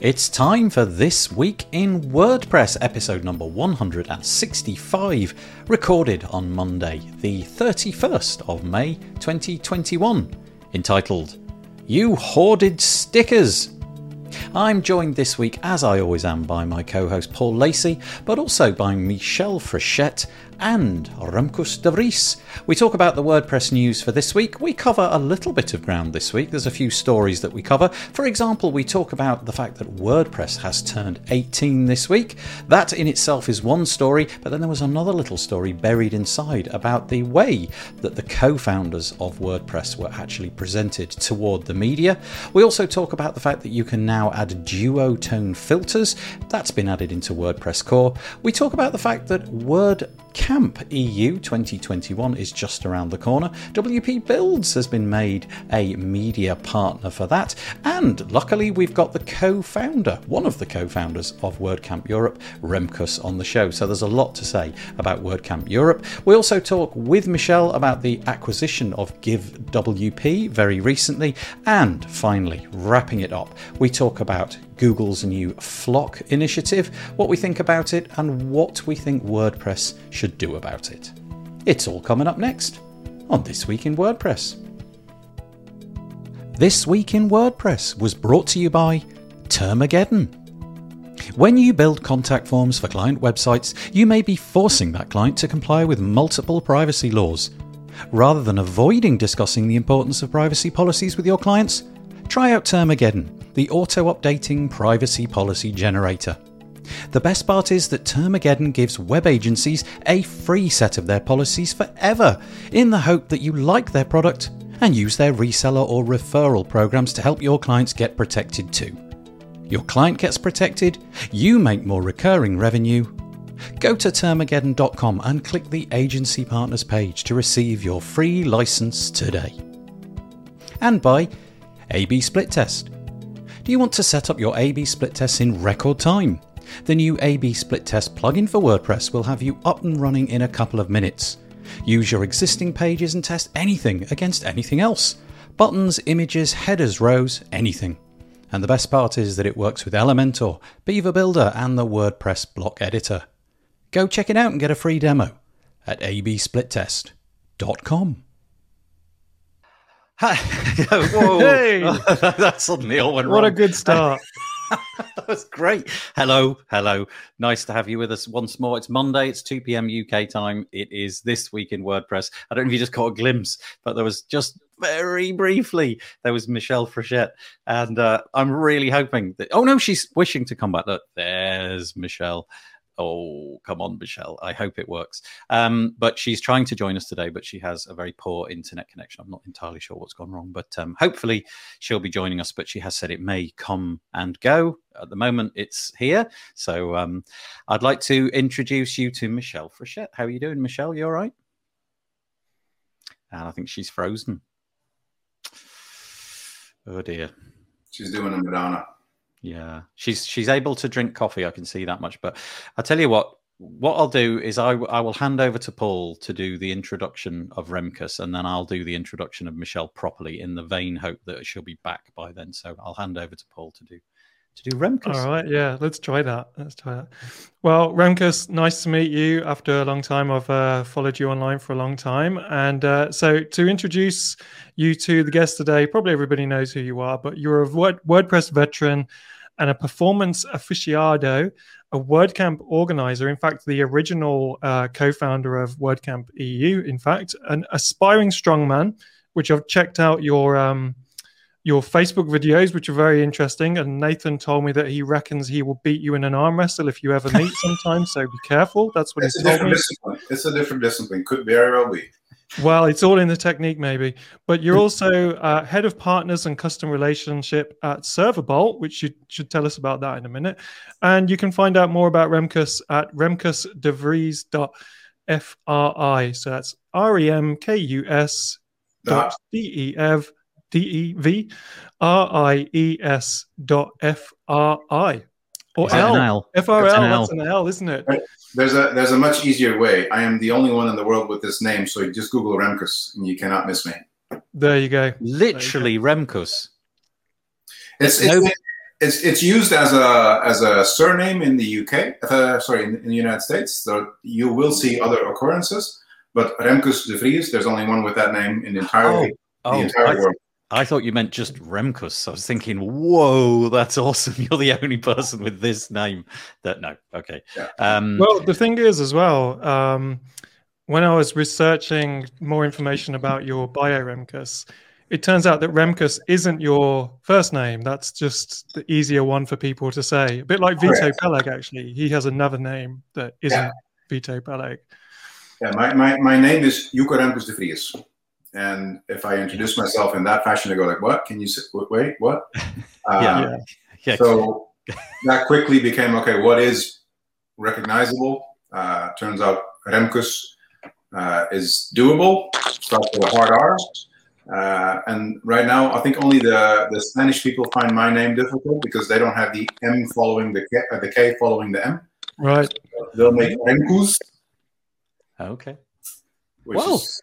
It's time for This Week in WordPress, episode number 165, recorded on Monday, the 31st of May 2021, entitled You Hoarded Stickers. I'm joined this week, as I always am, by my co host Paul Lacey, but also by Michelle Frechette and Remkus de Vries. We talk about the WordPress news for this week. We cover a little bit of ground this week. There's a few stories that we cover. For example, we talk about the fact that WordPress has turned 18 this week. That in itself is one story, but then there was another little story buried inside about the way that the co founders of WordPress were actually presented toward the media. We also talk about the fact that you can now add duotone filters. That's been added into WordPress core. We talk about the fact that Word Camp EU 2021 is just around the corner. WP Builds has been made a media partner for that. And luckily, we've got the co founder, one of the co founders of WordCamp Europe, Remkus, on the show. So there's a lot to say about WordCamp Europe. We also talk with Michelle about the acquisition of Give WP very recently. And finally, wrapping it up, we talk about Google's new FLoC initiative, what we think about it, and what we think WordPress should do about it. It's all coming up next on This Week in WordPress. This Week in WordPress was brought to you by Termageddon. When you build contact forms for client websites, you may be forcing that client to comply with multiple privacy laws. Rather than avoiding discussing the importance of privacy policies with your clients, try out Termageddon, the auto updating privacy policy generator. The best part is that Termageddon gives web agencies a free set of their policies forever, in the hope that you like their product and use their reseller or referral programs to help your clients get protected too. Your client gets protected, you make more recurring revenue. Go to termageddon.com and click the agency partners page to receive your free license today. And by AB Split Test. Do you want to set up your AB split tests in record time? The new AB split test plugin for WordPress will have you up and running in a couple of minutes. Use your existing pages and test anything against anything else buttons, images, headers, rows, anything. And the best part is that it works with Elementor, Beaver Builder, and the WordPress block editor. Go check it out and get a free demo at absplittest.com. Whoa. Hey. that suddenly all went What a good start. that was great. Hello, hello. Nice to have you with us once more. It's Monday, it's 2 p.m. UK time. It is this week in WordPress. I don't know if you just caught a glimpse, but there was just very briefly, there was Michelle Frechette. And uh, I'm really hoping that, oh no, she's wishing to come back. Look, there's Michelle. Oh, come on, Michelle. I hope it works. Um, but she's trying to join us today, but she has a very poor internet connection. I'm not entirely sure what's gone wrong, but um, hopefully she'll be joining us. But she has said it may come and go. At the moment, it's here. So um, I'd like to introduce you to Michelle Frechette. How are you doing, Michelle? You all right? And I think she's frozen. Oh dear. She's doing a Madonna. Yeah, she's she's able to drink coffee. I can see that much. But I tell you what, what I'll do is I will hand over to Paul to do the introduction of Remkus, and then I'll do the introduction of Michelle properly in the vain hope that she'll be back by then. So I'll hand over to Paul to do to do Remkus. All right, yeah, let's try that. Let's try that. Well, Remkus, nice to meet you after a long time. I've uh, followed you online for a long time, and uh, so to introduce you to the guest today, probably everybody knows who you are, but you're a WordPress veteran and a performance aficionado, a WordCamp organizer. In fact, the original uh, co-founder of WordCamp EU. In fact, an aspiring strongman, which I've checked out your. Um, your Facebook videos, which are very interesting. And Nathan told me that he reckons he will beat you in an arm wrestle if you ever meet sometime. So be careful. That's what It's a he told me. discipline. It's a different discipline. Could very well be. Well, it's all in the technique, maybe. But you're also uh, head of partners and custom relationship at Serverbolt, which you should tell us about that in a minute. And you can find out more about Remkus at remkusdevries.fri. So that's R E M K U S dot D E F D E V R I E S dot F R I. Or Is that an L. L? F R That's L. an L. That's an L, isn't it? There's a there's a much easier way. I am the only one in the world with this name, so you just Google Remkus and you cannot miss me. There you go. Literally Remkus. It's, No- it's it's it's used as a as a surname in the UK. Uh, sorry, in, in, the United States. So you will see other occurrences, but Remkus de Vries, there's only one with that name in the entire oh, the oh, entire I, world. I thought you meant just Remkus. I was thinking, whoa, that's awesome. You're the only person with this name. That no, okay. Um, well, the thing is, as well, um, when I was researching more information about your bio, Remkus, it turns out that Remkus isn't your first name. That's just the easier one for people to say. A bit like Vito Peleg, actually. He has another name that isn't yeah. Vito Peleg. Yeah, my, my, my name is Yuko Remkus de Vries. And if I introduce myself in that fashion, they go like, "What? Can you say, wait? What?" Uh, yeah. yeah. So that quickly became okay. What is recognizable? Uh, turns out Remkus uh, is doable. Starts with a hard R. Uh, and right now, I think only the, the Spanish people find my name difficult because they don't have the M following the K, uh, the K following the M. Right. They'll make Remkus. Okay. Which well. is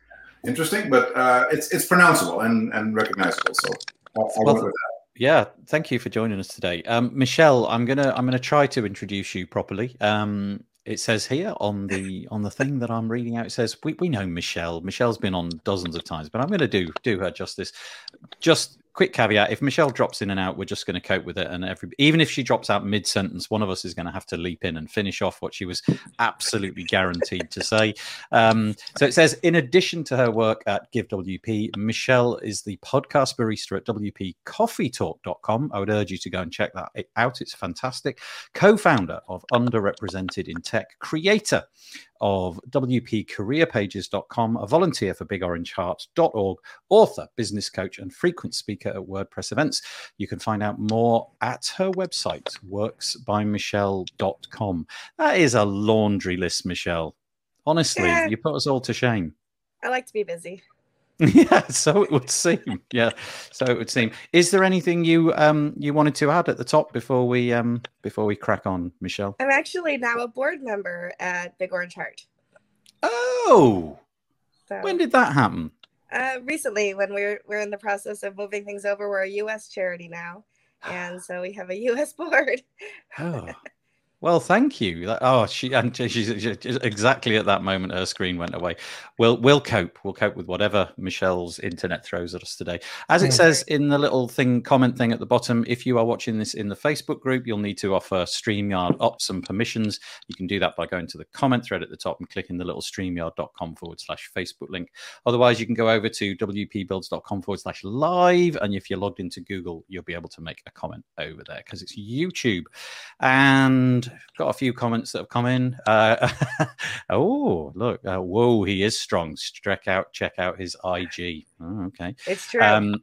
interesting, but uh, it's it's pronounceable and, and recognizable. So I'll, I'll well, Yeah, thank you for joining us today, um, Michelle. I'm gonna I'm gonna try to introduce you properly. Um, it says here on the on the thing that I'm reading out, it says we, we know Michelle. Michelle's been on dozens of times, but I'm going to do do her justice. Just quick caveat: if Michelle drops in and out, we're just going to cope with it. And every even if she drops out mid sentence, one of us is going to have to leap in and finish off what she was absolutely guaranteed to say. Um, so it says, in addition to her work at Give WP, Michelle is the podcast barista at WPCoffeetalk.com. I would urge you to go and check that out; it's fantastic. Co-founder of Underrepresented in Tech, creator of WPCareerPages.com, a volunteer for BigOrangeHeart.org, author, business coach, and frequent speaker at WordPress events. You can find out more at her website, worksbymichelle.com. That is a laundry list, Michelle. Honestly, yeah. you put us all to shame. I like to be busy. Yeah, so it would seem. Yeah, so it would seem. Is there anything you um you wanted to add at the top before we um before we crack on, Michelle? I'm actually now a board member at Big Orange Heart. Oh, so, when did that happen? Uh, recently, when we're we're in the process of moving things over, we're a U.S. charity now, and so we have a U.S. board. oh, well, thank you. Oh, she and she's exactly at that moment her screen went away. We'll we'll cope. We'll cope with whatever Michelle's internet throws at us today. As it mm. says in the little thing comment thing at the bottom, if you are watching this in the Facebook group, you'll need to offer StreamYard up some permissions. You can do that by going to the comment thread at the top and clicking the little StreamYard.com forward slash Facebook link. Otherwise, you can go over to WPBuilds.com forward slash live, and if you're logged into Google, you'll be able to make a comment over there because it's YouTube and got a few comments that have come in. Uh, oh, look! Uh, whoa, he is strong. Check out, check out his IG. Oh, okay, it's true. Um,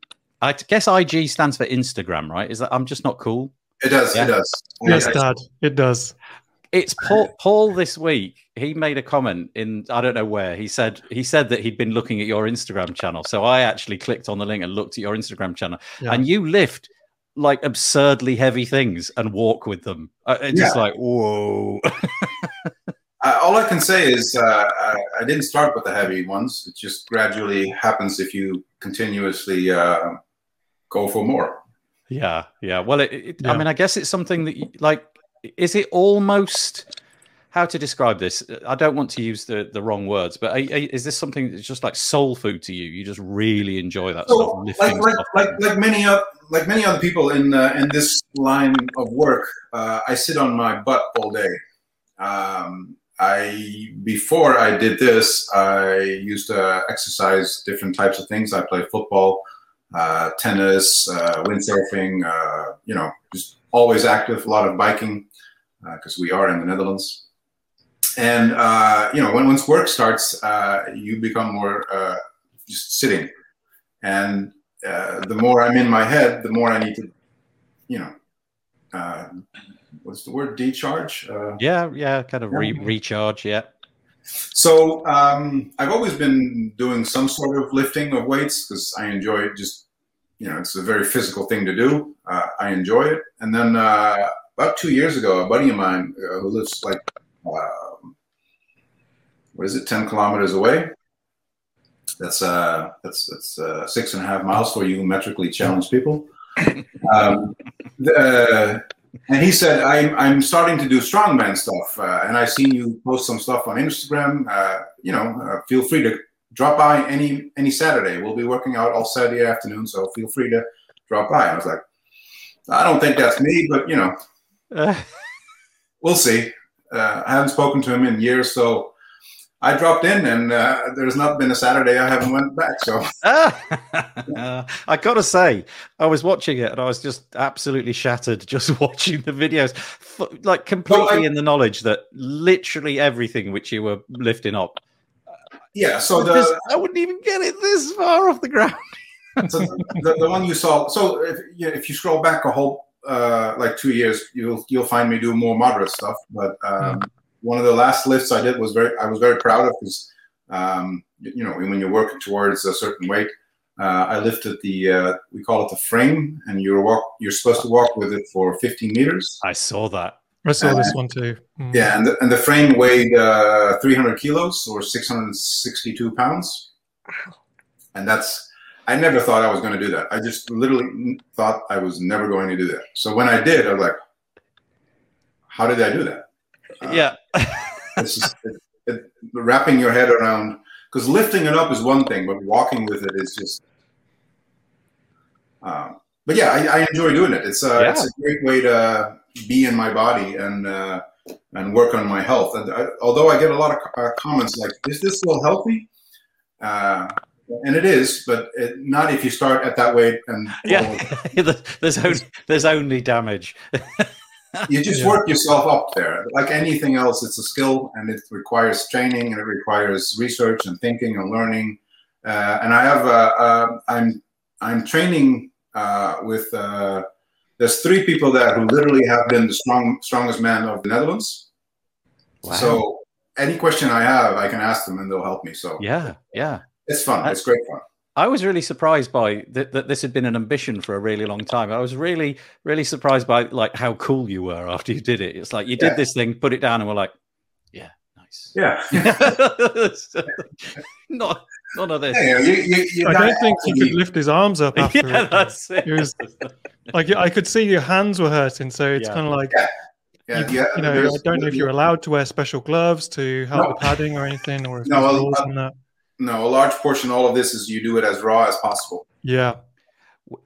I guess IG stands for Instagram, right? Is that I'm just not cool? It does. Yeah? It does. Yes, Dad. It does. It's Paul. Paul this week. He made a comment in I don't know where. He said he said that he'd been looking at your Instagram channel. So I actually clicked on the link and looked at your Instagram channel, yeah. and you lift like absurdly heavy things and walk with them. It's yeah. just like whoa. uh, all I can say is uh, I, I, didn't start with the heavy ones. It just gradually happens if you continuously uh, go for more. Yeah, yeah. Well, it, it, yeah. I mean, I guess it's something that you, like is it almost how to describe this? I don't want to use the, the wrong words, but are, are, is this something that's just like soul food to you? You just really enjoy that so, stuff. Like, like, like, like, many uh, like many other people in uh, in this line of work, uh, I sit on my butt all day. Um, I before I did this, I used to exercise different types of things. I played football, uh, tennis, uh, windsurfing. Uh, you know, just always active. A lot of biking because we are in the Netherlands and uh, you know when once work starts uh, you become more uh, just sitting. And uh, the more i'm in my head the more i need to you know uh, what's the word? Decharge? Uh, yeah yeah kind of re- recharge yeah. So um, i've always been doing some sort of lifting of weights because i enjoy it just you know it's a very physical thing to do. I enjoy it. And then about two years ago a buddy of mine who lives like what is it, 10 kilometers away. That's uh, that's that's uh, six and a half miles for you metrically challenged people. Um, the, and he said, I'm, I'm starting to do strongman stuff. Uh, and I've seen you post some stuff on Instagram. Uh, you know, uh, feel free to drop by any any Saturday. We'll be working out all Saturday afternoon. So feel free to drop by. I was like, I don't think that's me, but you know, we'll see. Uh, I haven't spoken to him in years. So I dropped in, and uh, there's not been a Saturday I haven't went back. So I gotta say, I was watching it and I was just absolutely shattered just watching the videos, like completely well, I, in the knowledge that literally everything which you were lifting up. Yeah, so the, just, I wouldn't even get it this far off the ground. so the, the, one you saw. So if you, if you scroll back a whole uh, like two years, you'll you'll find me do more moderate stuff, but. Um, mm one of the last lifts I did was very I was very proud of because um, you know when you're working towards a certain weight, uh, I lifted the uh, we call it the frame, and you're walk you're supposed to walk with it for 15 meters. I saw that. I saw uh, this one too. Mm. Yeah, and the, and the frame weighed uh, 300 kilos or 662 pounds, and that's I never thought I was going to do that. I just literally thought I was never going to do that. So when I did, I was like, "How did I do that?" Uh, yeah. it's just it, it, wrapping your head around because lifting it up is one thing, but walking with it is just. Um, but yeah, I, I, enjoy doing it. It's a, uh, yeah. it's a great way to be in my body and uh, and work on my health. And I, although I get a lot of uh, comments like, "Is this still healthy?" Uh, and it is, but it, not if you start at that weight. And yeah, there's only there's only damage. You just yeah. work yourself up there. Like anything else, it's a skill and it requires training and it requires research and thinking and learning. Uh, and I have, uh, uh, I'm, I'm training uh, with. Uh, there's three people there who literally have been the strong, strongest man of the Netherlands. Wow. So any question I have, I can ask them and they'll help me. So yeah, yeah, it's fun. That's, it's great fun. I was really surprised by that, that this had been an ambition for a really long time. I was really, really surprised by like how cool you were after you did it. It's like you did yeah. this thing, put it down, and we're like, yeah, nice. Yeah. not none of this. Yeah, you, you, you I don't think he could lift his arms up after yeah, it. That's it. it was, like I could see your hands were hurting, so it's yeah. kind of like. Yeah, you, yeah, you know, I don't know if you're allowed to wear special gloves to help no. the padding or anything, or if no, rules on that no, a large portion all of this is you do it as raw as possible. Yeah.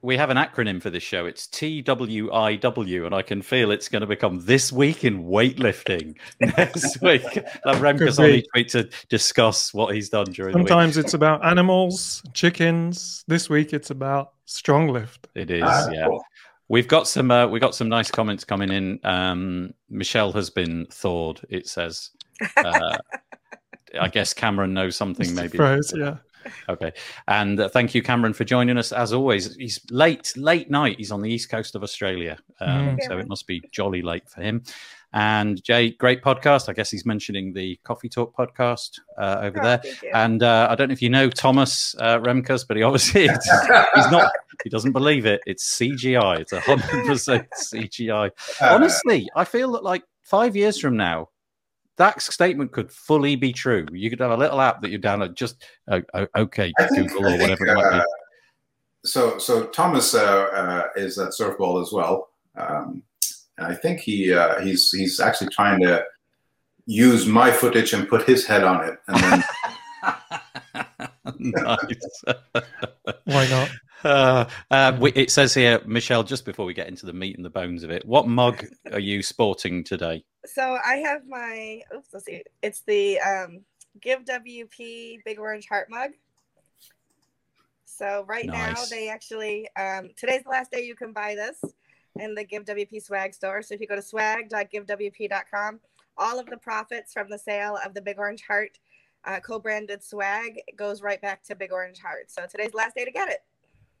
We have an acronym for this show. It's TWIW, and I can feel it's going to become this week in weightlifting next week. That Remco's on each week to discuss what he's done during Sometimes it's about animals, chickens. This week it's about strong lift. It is, ah, yeah. Cool. We've got some uh, we got some nice comments coming in. Um, Michelle has been thawed. It says. Uh, I guess Cameron knows something. Maybe. Surprise, yeah. Okay, and uh, thank you, Cameron, for joining us as always. He's late, late night. He's on the east coast of Australia, um, mm. so it must be jolly late for him. And Jay, great podcast. I guess he's mentioning the Coffee Talk podcast uh, over oh, there. And uh, I don't know if you know Thomas uh, Remkus, but he obviously he's not. He doesn't believe it. It's CGI. It's a hundred percent CGI. Uh, Honestly, I feel that like five years from now, that statement could fully be true. You could have a little app that you download, just uh, okay, think, Google or whatever think, it might be. Uh, so, so Thomas uh, uh, is at Servebolt as well, um, and I think he uh, he's he's actually trying to use my footage and put his head on it, and then. nice. Why not? Uh, uh, we, it says here, Michelle, just before we get into the meat and the bones of it, what mug are you sporting today? So I have my, oops, let's see. It's the um, Give WP Big Orange Heart mug. So right nice. now they actually, um, today's the last day you can buy this in the Give WP swag store. So if you go to swag.givewp.com, all of the profits from the sale of the Big Orange Heart uh, co-branded swag goes right back to Big Orange Heart. So today's the last day to get it.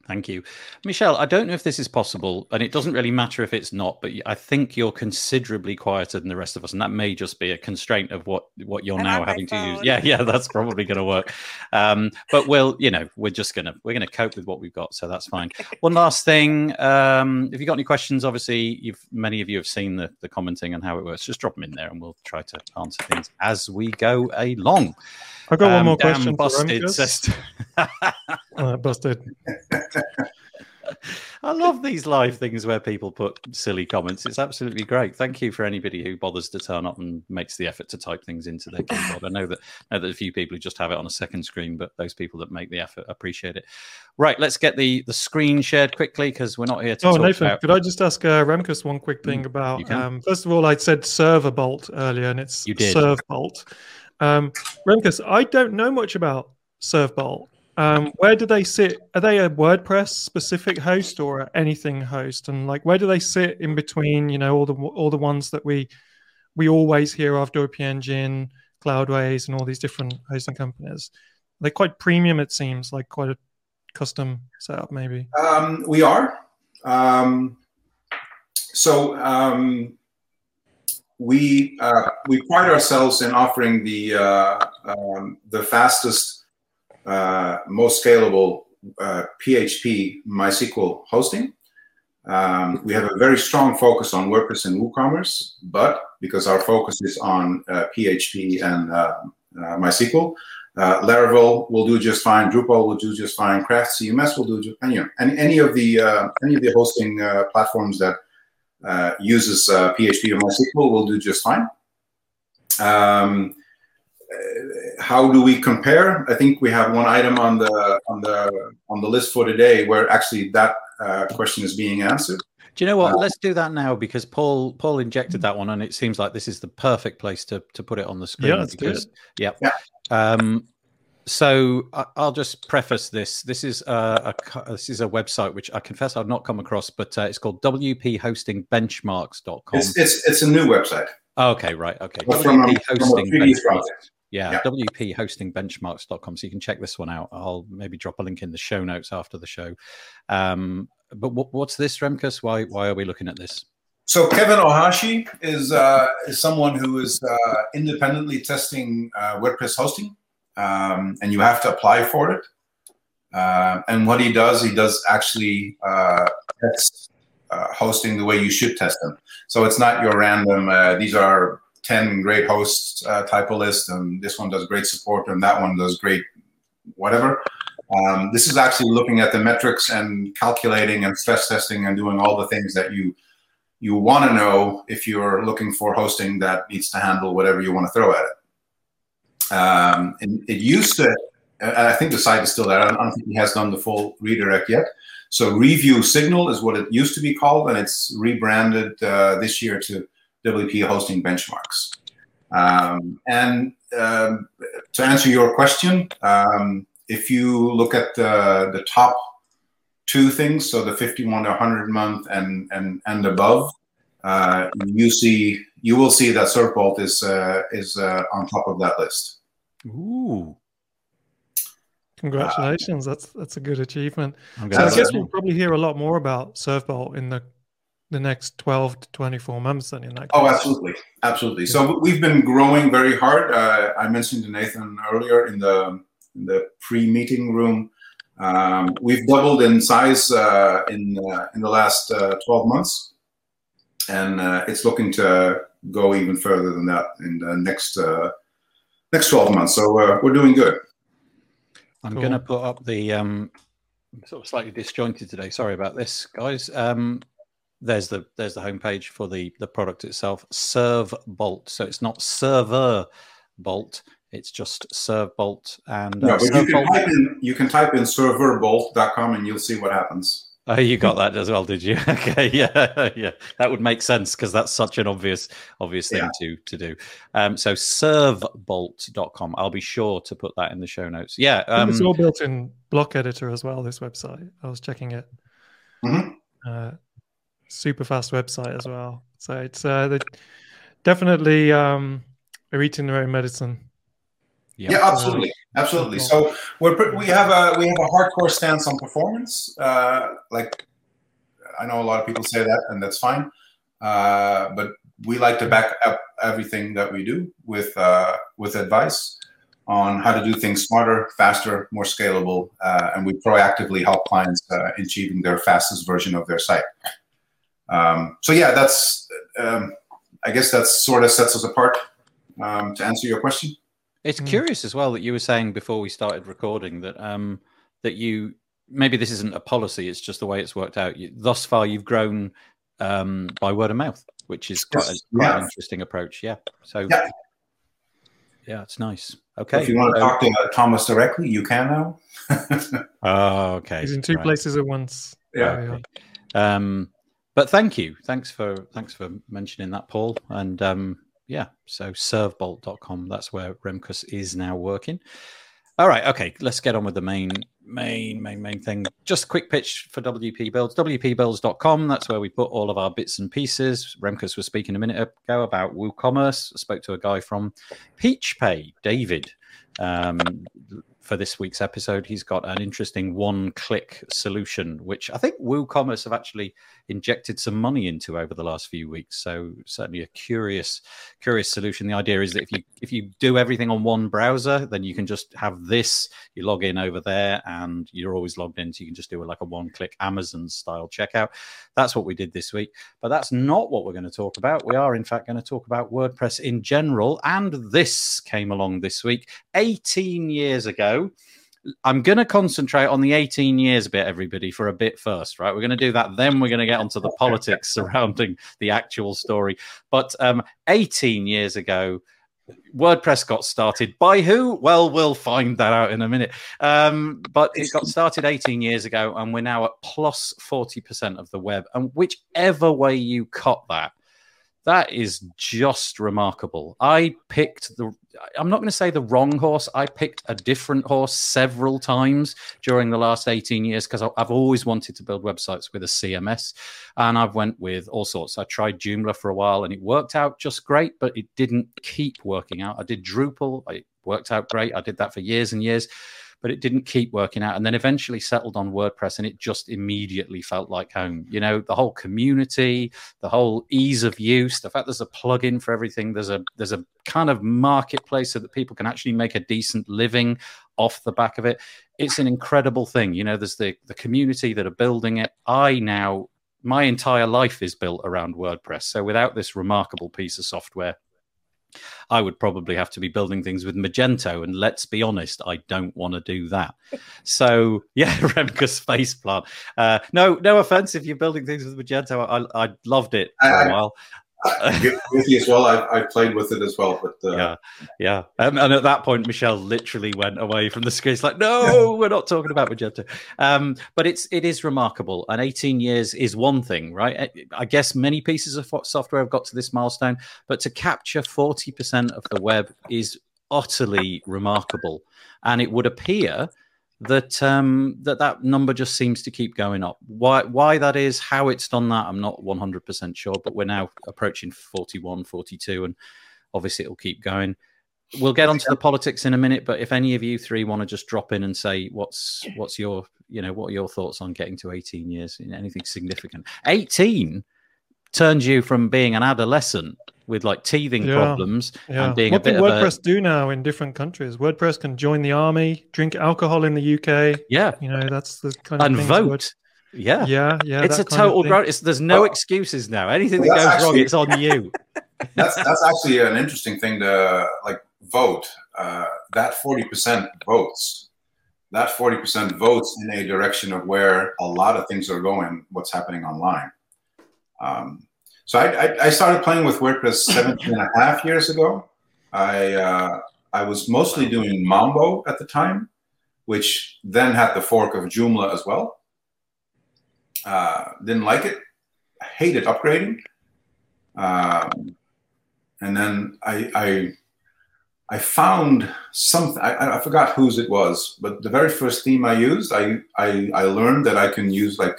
Thank you. Michelle, I don't know if this is possible, and it doesn't really matter if it's not, but I think you're considerably quieter than the rest of us, and that may just be a constraint of what, what you're I'm now having to use. Yeah, yeah, that's probably going to work. Um, but we'll, you know, we're just gonna we're gonna cope with what we've got, so that's fine. One last thing, um, if you've got any questions, obviously, you've many of you have seen the the commenting and how it works. Just drop them in there, and we'll try to answer things as we go along. I've got um, one more question. Busted. uh, busted. I love these live things where people put silly comments. It's absolutely great. Thank you for anybody who bothers to turn up and makes the effort to type things into their keyboard. I know that know that a few people who just have it on a second screen, but those people that make the effort appreciate it. Right, let's get the the screen shared quickly because we're not here to. Oh, talk Nathan, about... could I just ask uh, Remkus one quick thing Mm, about? Um, first of all, I said server bolt earlier, and it's You did. serve bolt. Um, Remkus, I don't know much about serve bolt. Um, where do they sit? Are they a WordPress specific host or anything host? And like, where do they sit in between? You know, all the all the ones that we we always hear of, WP Engine, Cloudways, and all these different hosting companies. They're quite premium, it seems, like quite a custom setup, maybe. Um, we are. Um, so um, we uh, we pride ourselves in offering the uh, um, the fastest, uh, most scalable uh, PHP MySQL hosting. Um, we have a very strong focus on WordPress and WooCommerce, but because our focus is on uh, PHP and uh, uh, MySQL, uh, Laravel will do just fine. Drupal will do just fine. Craft CMS will do just and you know, and any of the any of the hosting platforms that uses PHP or MySQL will do just fine. Um, how do we compare? I think we have one item on the on the on the list for today where actually that uh, question is being answered. Do you know what? Uh, Let's do that now because Paul Paul injected that one, and it seems like this is the perfect place to to put it on the screen. Yeah, let's do because, Yep. Yeah. Um, so I- I'll just preface this. This is a, a this is a website which I confess I've not come across, but uh, it's called WPHostingBenchmarks.com. It's, it's it's a new website Oh, okay, right, okay. but from, a, WP from a Hosting previous Benchmarks. project. Yeah, Yeah. WPHostingBenchmarks.com. So you can check this one out. I'll maybe drop a link in the show notes after the show. Um, but what, what's this, Remkus? Why why are we looking at this? So Kevin Ohashi is uh, is someone who is uh, independently testing uh, WordPress hosting, um, and you have to apply for it. Uh, and what he does, he does actually uh, test uh, hosting the way you should test them. So it's not your random. Uh, these are ten great hosts uh, type of list, and this one does great support, and that one does great whatever. Um, this is actually looking at the metrics and calculating and stress testing and doing all the things that you you want to know if you're looking for hosting that needs to handle whatever you want to throw at it. Um, and it used to, I think the site is still there. I don't think he has done the full redirect yet. So Review Signal is what it used to be called, and it's rebranded uh, this year to WP Hosting Benchmarks. Um, and um, to answer your question, um, if you look at the, the top two things, so the 51 to 100 month and and and above, uh, you see you will see that Servebolt is uh, is uh, on top of that list. Ooh, Congratulations, that's that's a good achievement. I'm So I guess we'll probably hear a lot more about Servebolt in the the next twelve to twenty four months. Then in that. Oh, case. absolutely, absolutely. So we've been growing very hard. Uh, I mentioned to Nathan earlier in the in the pre-meeting room. Um, we've doubled in size uh, in uh, in the last uh, 12 months, and uh, it's looking to go even further than that in the next uh, next 12 months. So uh, we're doing good. I'm Cool. going to put up the um, sort of slightly disjointed today. Sorry about this, guys. Um, there's the there's the homepage for the the product itself. Serve Bolt. So it's not Server Bolt. It's just Serve Bolt and No, uh, but you Serve can Bolt. type in you can type in serverbolt.com and you'll see what happens. Oh, you got that as well, did you? Okay, yeah, yeah, that would make sense because that's such an obvious, obvious thing Yeah. to to do. Um, so servebolt.com. I'll be sure to put that in the show notes. Yeah, um, it's all built in Block Editor as well. This website, I was checking it. Mhm. Uh, super fast website as well. So it's uh, they definitely um, are eating their own medicine. yeah. Yeah, absolutely, absolutely. So we're we have a we have a hardcore stance on performance. Uh, like I know a lot of people say that, and that's fine. Uh, but we like to back up everything that we do with uh, with advice on how to do things smarter, faster, more scalable, uh, and we proactively help clients uh, achieving their fastest version of their site. Um, so yeah, that's um, I guess that sort of sets us apart. Um, to answer your question. It's Mm. curious as well that you were saying before we started recording that um that you maybe this isn't a policy; it's just the way it's worked out. You, thus far, you've grown um, by word of mouth, which is quite, Yes. a, quite Yeah. an interesting approach. Yeah. So Yeah. yeah, it's nice. Okay. If you want to talk to uh, Thomas directly, you can now. Oh, okay. He's in two Right. places at once. Yeah. There we are. Um, but thank you. Thanks for thanks for mentioning that, Paul. And um, yeah, so servebolt.com, that's where Remkus is now working. All right, okay, let's get on with the main main main main thing. Just a quick pitch for WP Builds. WPBuilds.com, that's where we put all of our bits and pieces. Remkus was speaking a minute ago about WooCommerce. I spoke to a guy from PeachPay, David. Um, for this week's episode, he's got an interesting one-click solution, which I think WooCommerce have actually injected some money into over the last few weeks. So certainly a curious, curious solution. The idea is that if you if you do everything on one browser, then you can just have this. You log in over there, and you're always logged in, so you can just do a, like a one-click Amazon-style checkout. That's what we did this week. But that's not what we're going to talk about. We are, in fact, going to talk about WordPress in general. And this came along this week, 18 years ago. I'm going to concentrate on the 18 years bit, everybody, for a bit first, right? We're going to do that. Then we're going to get onto the politics surrounding the actual story. But um, 18 years ago, WordPress got started by who? Well, we'll find that out in a minute. Um, but it got started 18 years ago, and we're now at plus 40% of the web. And whichever way you cut that, that is just remarkable. I picked the, I'm not going to say the wrong horse. I picked a different horse several times during the last 18 years because I've always wanted to build websites with a CMS. And I've went with all sorts. I tried Joomla for a while and it worked out just great, but it didn't keep working out. I did Drupal. It worked out great. I did that for years and years but it didn't keep working out and then eventually settled on WordPress and it just immediately felt like home. You know, the whole community, the whole ease of use, the fact there's a plugin for everything, there's a there's a kind of marketplace so that people can actually make a decent living off the back of it. It's an incredible thing. You know, there's the the community that are building it. I now my entire life is built around WordPress. So without this remarkable piece of software, I would probably have to be building things with Magento, and let's be honest, I don't want to do that. So yeah, Remkus faceplant. Uh, no, no offense if you're building things with Magento. I, I loved it for I- a while. Guilty as well. I've, I've played with it as well, but uh, yeah, yeah. Um, and at that point, Michelle literally went away from the screen. It's like, no, we're not talking about Magento. Um, but it's it is remarkable. And 18 years is one thing, right? I- I guess many pieces of software have got to this milestone, but to capture 40% of the web is utterly remarkable. And it would appear that um, that that number just seems to keep going up. Why why that is, how it's done that, I'm not 100% sure. But we're now approaching 41, 42, and obviously it'll keep going. We'll get onto the politics in a minute, but if any of you three want to just drop in and say what's what's your you know what are your thoughts on getting to 18 years, in anything significant? 18 turns you from being an adolescent with like teething Yeah. problems Yeah. and being what a bit can of WordPress do now in different countries? WordPress can join the army, drink alcohol in the UK. yeah, You know, that's the kind of and vote. Word- Yeah. Yeah, yeah. it's a that kind of total thing. It's, there's no Well- excuses now. Anything that goes that's wrong, actually- it's on you. that's that's actually an interesting thing to like vote. Uh, that forty percent votes. That forty percent votes in a direction of where a lot of things are going. What's happening online. Um, so I, I, I started playing with WordPress 17 and a half years ago. I uh, I was mostly doing Mambo at the time, which then had the fork of Joomla as well. Uh, didn't like it. Hated upgrading. Um, and then I, I I found something. I, I forgot whose it was, but the very first theme I used, I, I I learned that I can use like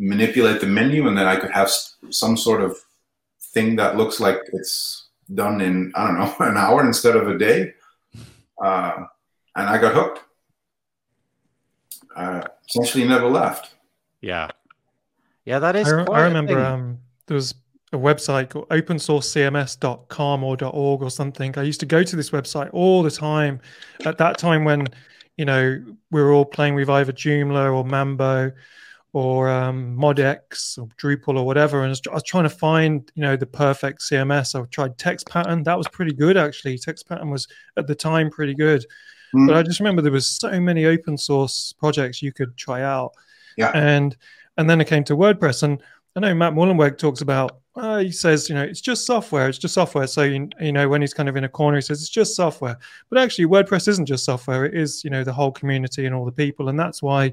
manipulate the menu, and then I could have some sort of thing that looks like it's done in I don't know an hour instead of a day. Uh, and I got hooked. Uh, essentially, never left. Yeah. Yeah, that is. I, re- quite I a remember thing. um, there was a website called opensourcecms.com or .org or something. I used to go to this website all the time. At that time, when you know we were all playing with either Joomla or Mambo or um, ModX or Drupal or whatever, and I was, I was trying to find you know the perfect CMS. I tried Text Pattern. That was pretty good actually. Text Pattern was at the time pretty good. Mm. But I just remember there was so many open source projects you could try out. Yeah. And and then it came to WordPress, and I know Matt Mullenweg talks about. Uh, he says, you know, it's just software. It's just software. So you, you know, when he's kind of in a corner, he says it's just software. But actually, WordPress isn't just software. It is, you know, the whole community and all the people, and that's why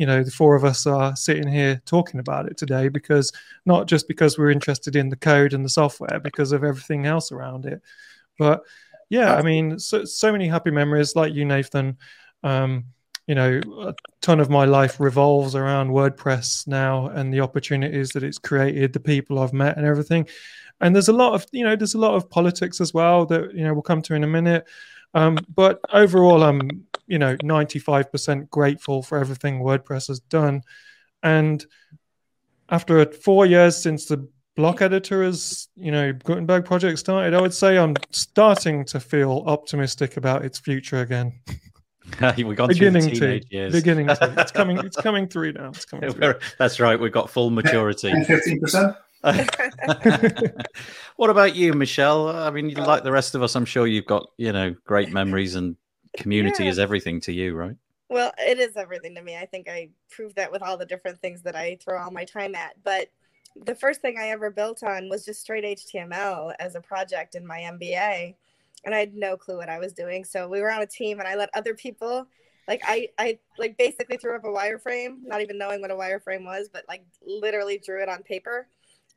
you know the four of us are sitting here talking about it today because not just because we're interested in the code and the software because of everything else around it. But yeah i mean so, so many happy memories like you nathan. Um, you know a ton of my life revolves around wordpress now and the opportunities that it's created the people i've met and everything. And there's a lot of you know there's a lot of politics as well that you know we'll come to in a minute. Um, but overall, I'm you know 95% grateful for everything WordPress has done. And after four years since the block editor has you know Gutenberg project started, I would say I'm starting to feel optimistic about its future again. We've gone beginning through the teenage to, years. beginning to. It's coming. It's coming through now. It's coming through. That's right. We've got full maturity. 15%? what about you, Michelle? I mean, like the rest of us, I'm sure you've got you know great memories, and community Yeah. is everything to you, right? Well, it is everything to me. I think I proved that with all the different things that I throw all my time at. But the first thing I ever built on was just straight HTML as a project in my MBA. And I had no clue what I was doing. So we were on a team and I let other people like I, I like basically threw up a wireframe, not even knowing what a wireframe was, but like literally drew it on paper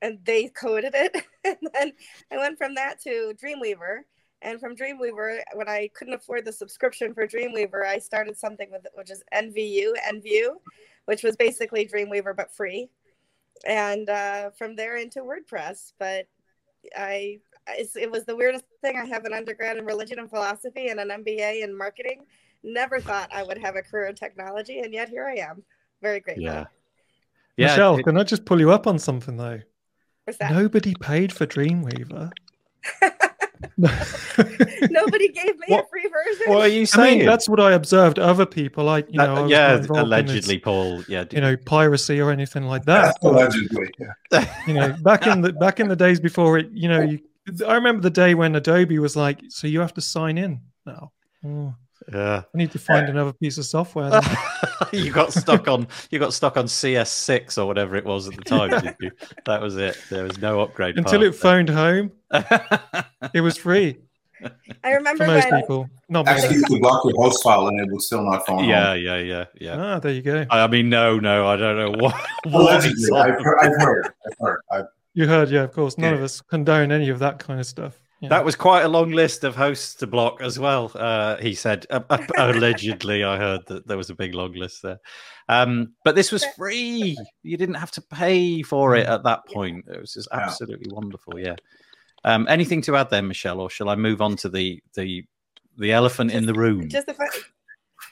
and they coded it. and then I went from that to Dreamweaver. And from Dreamweaver, when I couldn't afford the subscription for Dreamweaver, I started something with which is NVU, NVU, which was basically Dreamweaver but free. And uh, from there into WordPress. But I, it's, it was the weirdest thing. I have an undergrad in religion and philosophy and an MBA in marketing. Never thought I would have a career in technology, and yet here I am. Very grateful. Yeah. Yeah. Michelle, it- can I just pull you up on something though? What's that? Nobody paid for Dreamweaver. Nobody gave me What- a free version. what are you I saying? mean, that's what I observed. Other people, like you That- know, yeah, not involved in allegedly, this, Paul. Yeah. you know, piracy or anything like that. but, Allegedly. Yeah. you know, back in the back in the days before it, you know, you, I remember the day when Adobe was like, "So you have to sign in now." Oh, yeah. I need to find another piece of software. you got stuck on you got stuck on CS6 or whatever it was at the time, did you? That was it. There was no upgrade. Until it phoned home, it was free I remember for most when people. Not Actually, you could block your host file and it would still not phone yeah, home. yeah, yeah, yeah. Ah, there you go. I mean, no, no, I don't know what. what Allegedly. I've heard. I've heard. I've heard. I've, You heard, yeah, of course. None Yeah. of us condone any of that kind of stuff. Yeah. That was quite a long list of hosts to block as well. Uh, he said, uh, uh, allegedly, I heard that there was a big long list there. Um, but this was free. You didn't have to pay for it at that point. It was just Yeah. absolutely wonderful. Yeah. Um, anything to add there, Michelle, or shall I move on to the the the elephant in the room? just the fun,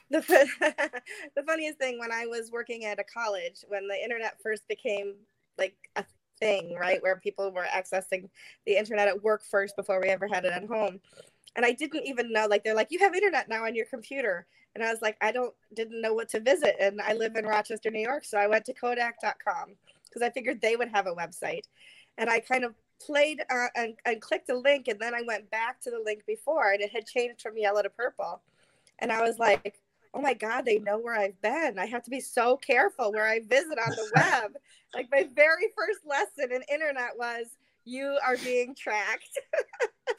the, the funniest thing when I was working at a college when the internet first became like a thing, right, where people were accessing the internet at work first before we ever had it at home, and I didn't even know like they're like you have internet now on your computer, and I was like I don't didn't know what to visit, and I live in Rochester, New York, so I went to Kodak.com because I figured they would have a website, and I kind of played uh, and, and clicked a link and then i went back to the link before and it had changed from yellow to purple. And i was like oh my god they know where i've been i have to be so careful where i visit on the web like my very first lesson in internet was you are being tracked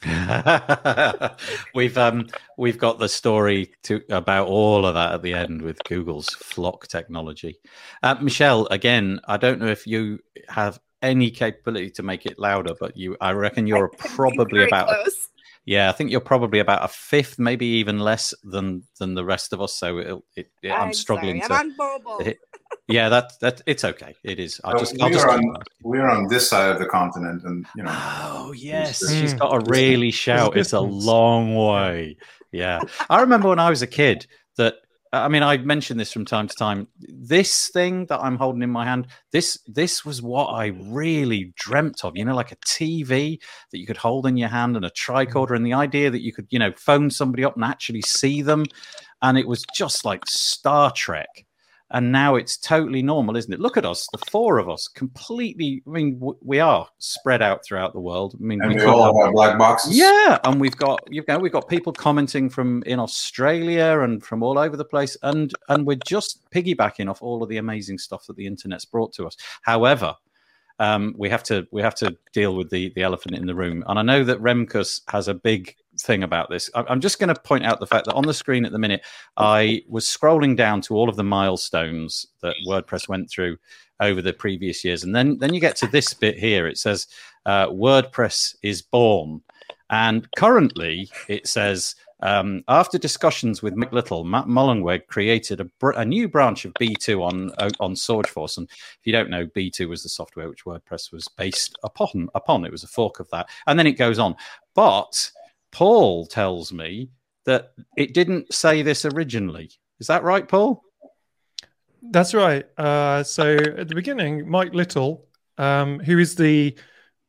we've um we've got the story to about all of that at the end with Google's FLoC technology. Uh, Michelle, again, I don't know if you have any capability to make it louder, but you, I reckon you're I probably about close. Yeah, I think you're probably about a fifth, maybe even less than than the rest of us. So it, it, it, I'm, struggling sorry. to. i'm on mobile hit- yeah, that that it's okay. It is. I So just, we I'll just. are on we are on this side of the continent, and you know, Oh yes, There's- she's Mm. got to There's- really shout. It's a long way. Yeah, I remember when I was a kid that. I mean, I mention this from time to time. This thing that I'm holding in my hand, this this was what I really dreamt of. You know, like a TV that you could hold in your hand and a tricorder, and the idea that you could, you know, phone somebody up and actually see them, and it was just like Star Trek. And now it's totally normal, isn't it? Look at us, the four of us, completely. I mean, w- we are spread out throughout the world. I mean, And we we all have- have black boxes. yeah, and we've got you know we've got people commenting from in Australia and from all over the place, and and we're just piggybacking off all of the amazing stuff that the internet's brought to us. However, um, we have to we have to deal with the the elephant in the room, and I know that Remkus has a big thing about this. I'm just going to point out the fact that on the screen at the minute, I was scrolling down to all of the milestones that WordPress went through over the previous years, and then then you get to this bit here. It says uh, WordPress is born, and currently it says. Um, after discussions with Mike Little, Matt Mullenweg created a, br- a new branch of B2 on on SourceForge. And if you don't know, B2 was the software which WordPress was based upon. Upon it was a fork of that, and then it goes on. But Paul tells me that it didn't say this originally. Is that right, Paul? That's right. Uh, so at the beginning, Mike Little, um, who is the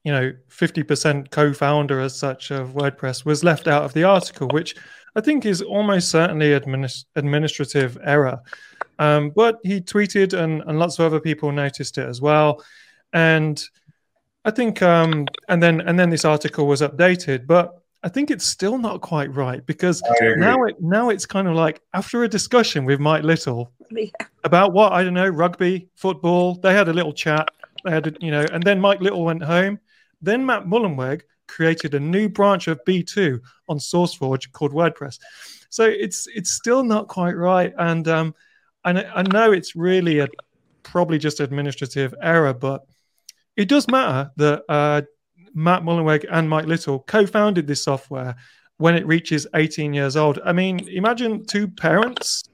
you know 50% co-founder as such of WordPress, was left out of the article, which I think is almost certainly adminis- administrative error. Um, but he tweeted, and, and lots of other people noticed it as well. And I think, um, and then and then this article was updated, but I think it's still not quite right because now it now it's kind of like after a discussion with Mike Little Yeah. about what I don't know, rugby, football. They had a little chat. They had, a, you know, and then Mike Little went home. Then Matt Mullenweg created a new branch of B2 on SourceForge called WordPress. So it's it's still not quite right, and um, I know, I know it's really a probably just administrative error, but it does matter that uh, Matt Mullenweg and Mike Little co-founded this software when it reaches 18 years old. I mean, imagine two parents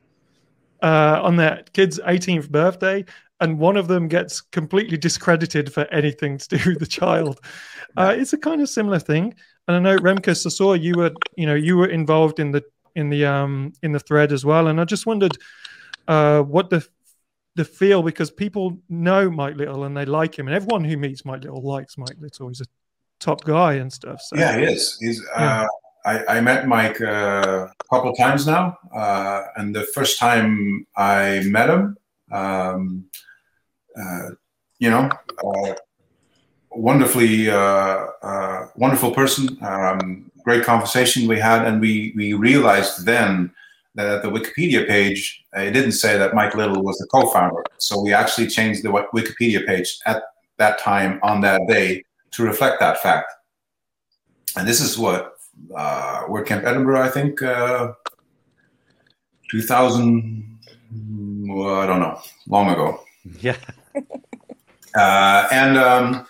uh, on their kid's 18th birthday, and one of them gets completely discredited for anything to do with the child. Uh, it's a kind of similar thing. And I know Remkus, I saw you were, you know, you were involved in the in the um in the thread as well, and I just wondered uh, what the the feel because people know Mike Little and they like him, and everyone who meets Mike Little likes Mike Little. He's a top guy and stuff. So. Yeah, he is. He's. Yeah. Uh, I, I met Mike uh, a couple times now, uh, and the first time I met him, um, uh, you know, uh, wonderfully uh, uh, wonderful person. Um, great conversation we had, and we we realized then that at the Wikipedia page, it didn't say that Mike Little was the co-founder. So we actually changed the Wikipedia page at that time on that day to reflect that fact. And this is what uh, WordCamp Edinburgh, I think, uh, 2000, well, I don't know, long ago. Yeah. Uh, and um,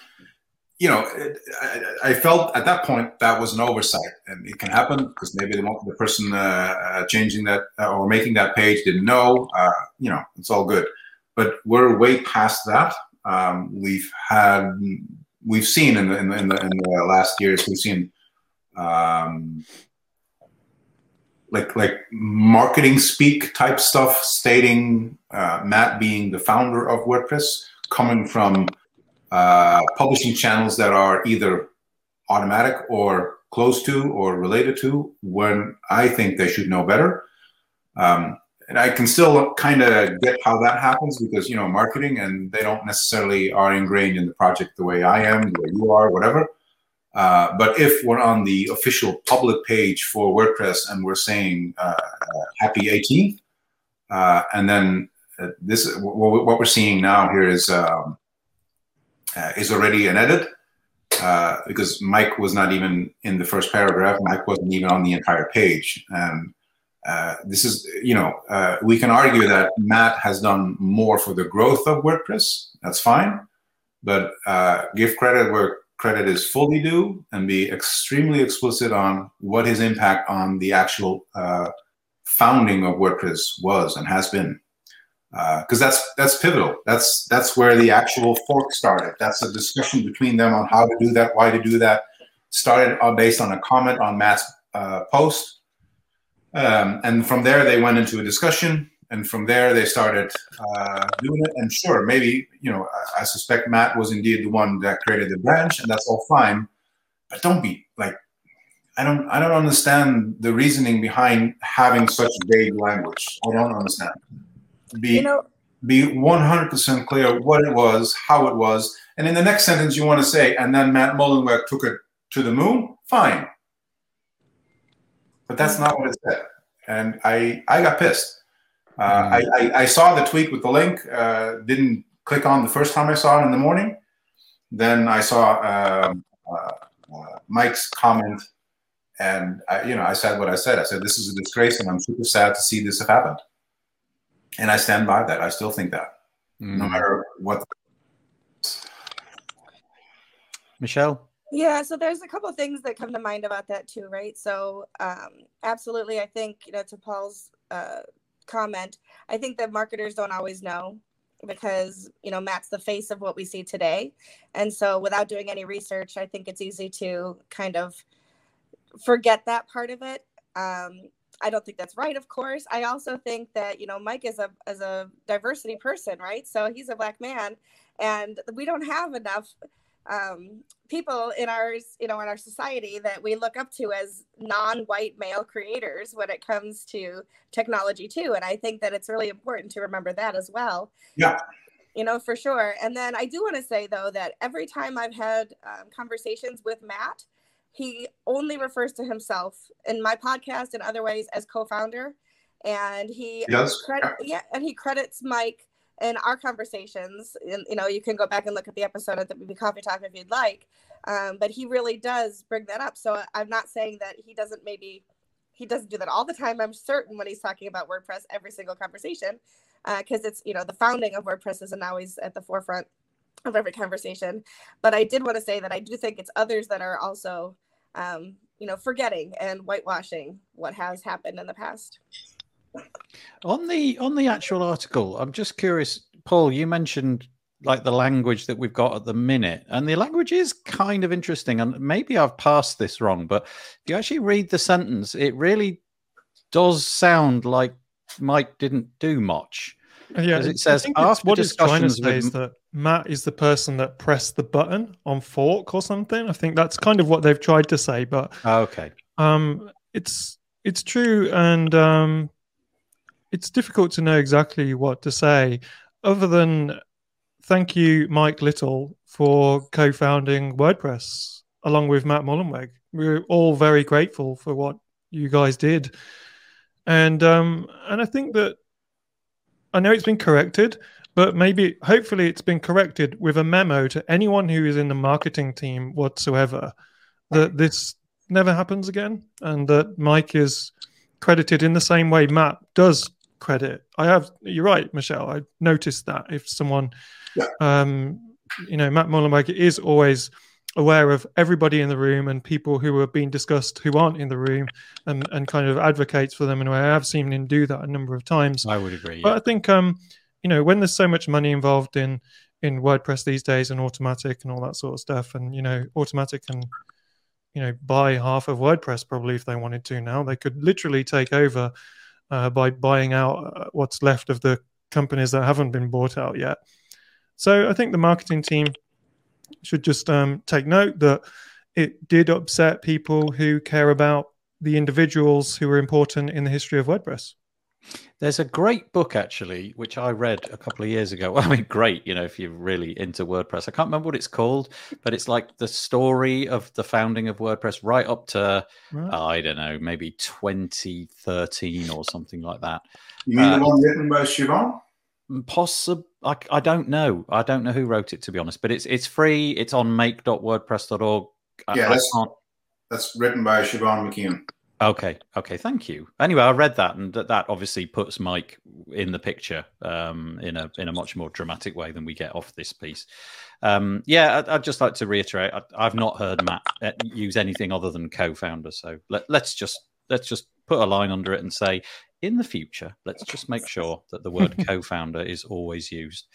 you know, it, I, I felt at that point that was an oversight, and it can happen because maybe the, the person uh, uh, changing that uh, or making that page didn't know. Uh, you know, it's all good, but we're way past that. Um, we've had, we've seen in the, in the, in the, in the last years, we've seen. Um, like like marketing speak type stuff, stating uh, Matt being the founder of WordPress, coming from uh, publishing channels that are either Automattic or close to or related to. When I think they should know better, um, and I can still kind of get how that happens because you know marketing, and they don't necessarily are ingrained in the project the way I am, the way you are, whatever. Uh, but if we're on the official public page for WordPress and we're saying uh, uh, happy 18th, uh, and then uh, this what we're seeing now here is um, uh, is already an edit because Mike was not even in the first paragraph. Mike wasn't even on the entire page, and uh, this is you know uh, we can argue that Matt has done more for the growth of WordPress. That's fine, but uh, give credit where credit is fully due and be extremely explicit on what his impact on the actual uh, founding of WordPress was and has been. Because that's that's pivotal. That's that's where the actual fork started. That's a discussion between them on how to do that, why to do that. Started uh, based on a comment on Matt's uh, post, um, and from there they went into a discussion and from there they started uh, doing it. And sure, maybe you know, I, I, suspect Matt was indeed the one that created the branch, and that's all fine. But don't be like, I don't, I don't understand the reasoning behind having such vague language. I don't understand. Be, you know, be 100% clear what it was, how it was, and in the next sentence you want to say, and then Matt Mullenweg took it to the moon, fine. But that's not what it said. And I, I got pissed. Uh, mm-hmm. I, I, I, saw the tweet with the link, uh, didn't click on the first time I saw it in the morning. Then I saw um, uh, uh, Mike's comment, and I, you know, I said what I said. I said this is a disgrace, and I'm super sad to see this have happened. And I stand by that. I still think that, mm. no matter what. Michelle. Yeah, so there's a couple things that come to mind about that too, right? So, um, absolutely, I think you know to Paul's uh, comment, I think that marketers don't always know because you know Matt's the face of what we see today, and so without doing any research, I think it's easy to kind of forget that part of it. Um, I don't think that's right, of course. I also think that you know Mike is a as a diversity person, right? So he's a black man, and we don't have enough um, people in our you know in our society that we look up to as non-white male creators when it comes to technology too. And i think that it's really important to remember that as well. Yeah. You know for sure. And then i do want to say though that every time i've had um, conversations with matt he only refers to himself in my podcast and other ways as co-founder. And he yes. Credit, yeah and he credits mike in our conversations, and you know, you can go back and look at the episode of the WP Coffee Talk if you'd like. Um, but he really does bring that up. So I'm not saying that he doesn't maybe he doesn't do that all the time. I'm certain when he's talking about WordPress every single conversation, because uh, it's you know the founding of WordPress isn't always at the forefront of every conversation. But I did want to say that I do think it's others that are also um, you know forgetting and whitewashing what has happened in the past. On the on the actual article, I'm just curious, Paul. You mentioned like the language that we've got at the minute, and the language is kind of interesting. And maybe I've passed this wrong, but if you actually read the sentence, it really does sound like Mike didn't do much. Yeah, it says after what it's trying to say with... is that Matt is the person that pressed the button on fork or something. I think that's kind of what they've tried to say, but okay, um, it's it's true, and um, it's difficult to know exactly what to say, other than thank you, Mike Little, for co-founding WordPress along with Matt Mullenweg. We're all very grateful for what you guys did, and um, and I think that I know it's been corrected, but maybe hopefully it's been corrected with a memo to anyone who is in the marketing team whatsoever that this never happens again, and that Mike is credited in the same way Matt does credit. I have. You're right, Michelle. I noticed that if someone, yeah. um, you know, Matt Mullenweg is always aware of everybody in the room and people who are being discussed who aren't in the room and, and kind of advocates for them in a way. I have seen him do that a number of times. I would agree. But I think um, you know, when there's so much money involved in in WordPress these days and Automattic and all that sort of stuff, and you know, Automattic and you know buy half of WordPress probably if they wanted to now. They could literally take over uh, by buying out uh, what's left of the companies that haven't been bought out yet. So I think the marketing team should just um, take note that it did upset people who care about the individuals who were important in the history of WordPress. There's a great book actually, which I read a couple of years ago. I mean, great, you know, if you're really into WordPress. I can't remember what it's called, but it's like the story of the founding of WordPress right up to, right. Uh, I don't know, maybe 2013 or something like that. You mean uh, the one written by Siobhan? Possible. I, I don't know. I don't know who wrote it to be honest, but it's it's free. It's on make.wordpress.org. Yeah, I, that's, I that's written by Siobhan McKeown. Okay, okay, thank you. Anyway, I read that, and that, that obviously puts Mike in the picture um, in a in a much more dramatic way than we get off this piece. Um, yeah, I'd, I'd, just like to reiterate, I, have not heard Matt uh, use anything other than co-founder. So let, let's just let's just put a line under it and say, in the future, let's just make sure that the word co-founder is always used.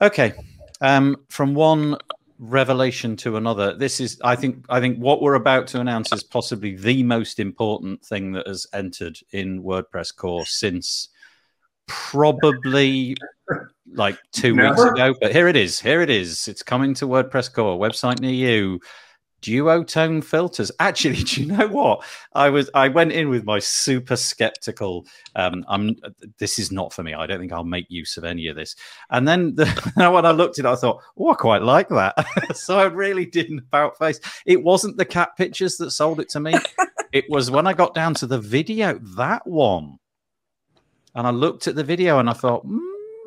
Okay, um, from one revelation to another. This is, I think, I think what we're about to announce is possibly the most important thing that has entered in WordPress core since probably like two Never. weeks ago. But here it is. Here it is. It's coming to WordPress core website near you. Duotone filters. Actually, do you know what? I was I went in with my super skeptical. Um, I'm this is not for me. I don't think I'll make use of any of this. And then the, when I looked at it, I thought, oh, I quite like that. so I really didn't about face. It wasn't the cat pictures that sold it to me. it was when I got down to the video that one, and I looked at the video and I thought. Mm,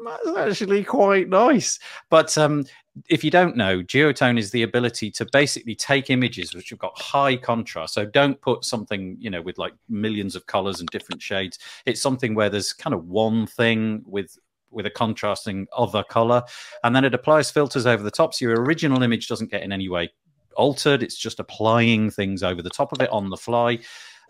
that's actually quite nice. But um, if you don't know, duotone is the ability to basically take images which have got high contrast. So don't put something, you know, with like millions of colors and different shades. It's something where there's kind of one thing with with a contrasting other color, and then it applies filters over the top. So your original image doesn't get in any way altered. It's just applying things over the top of it on the fly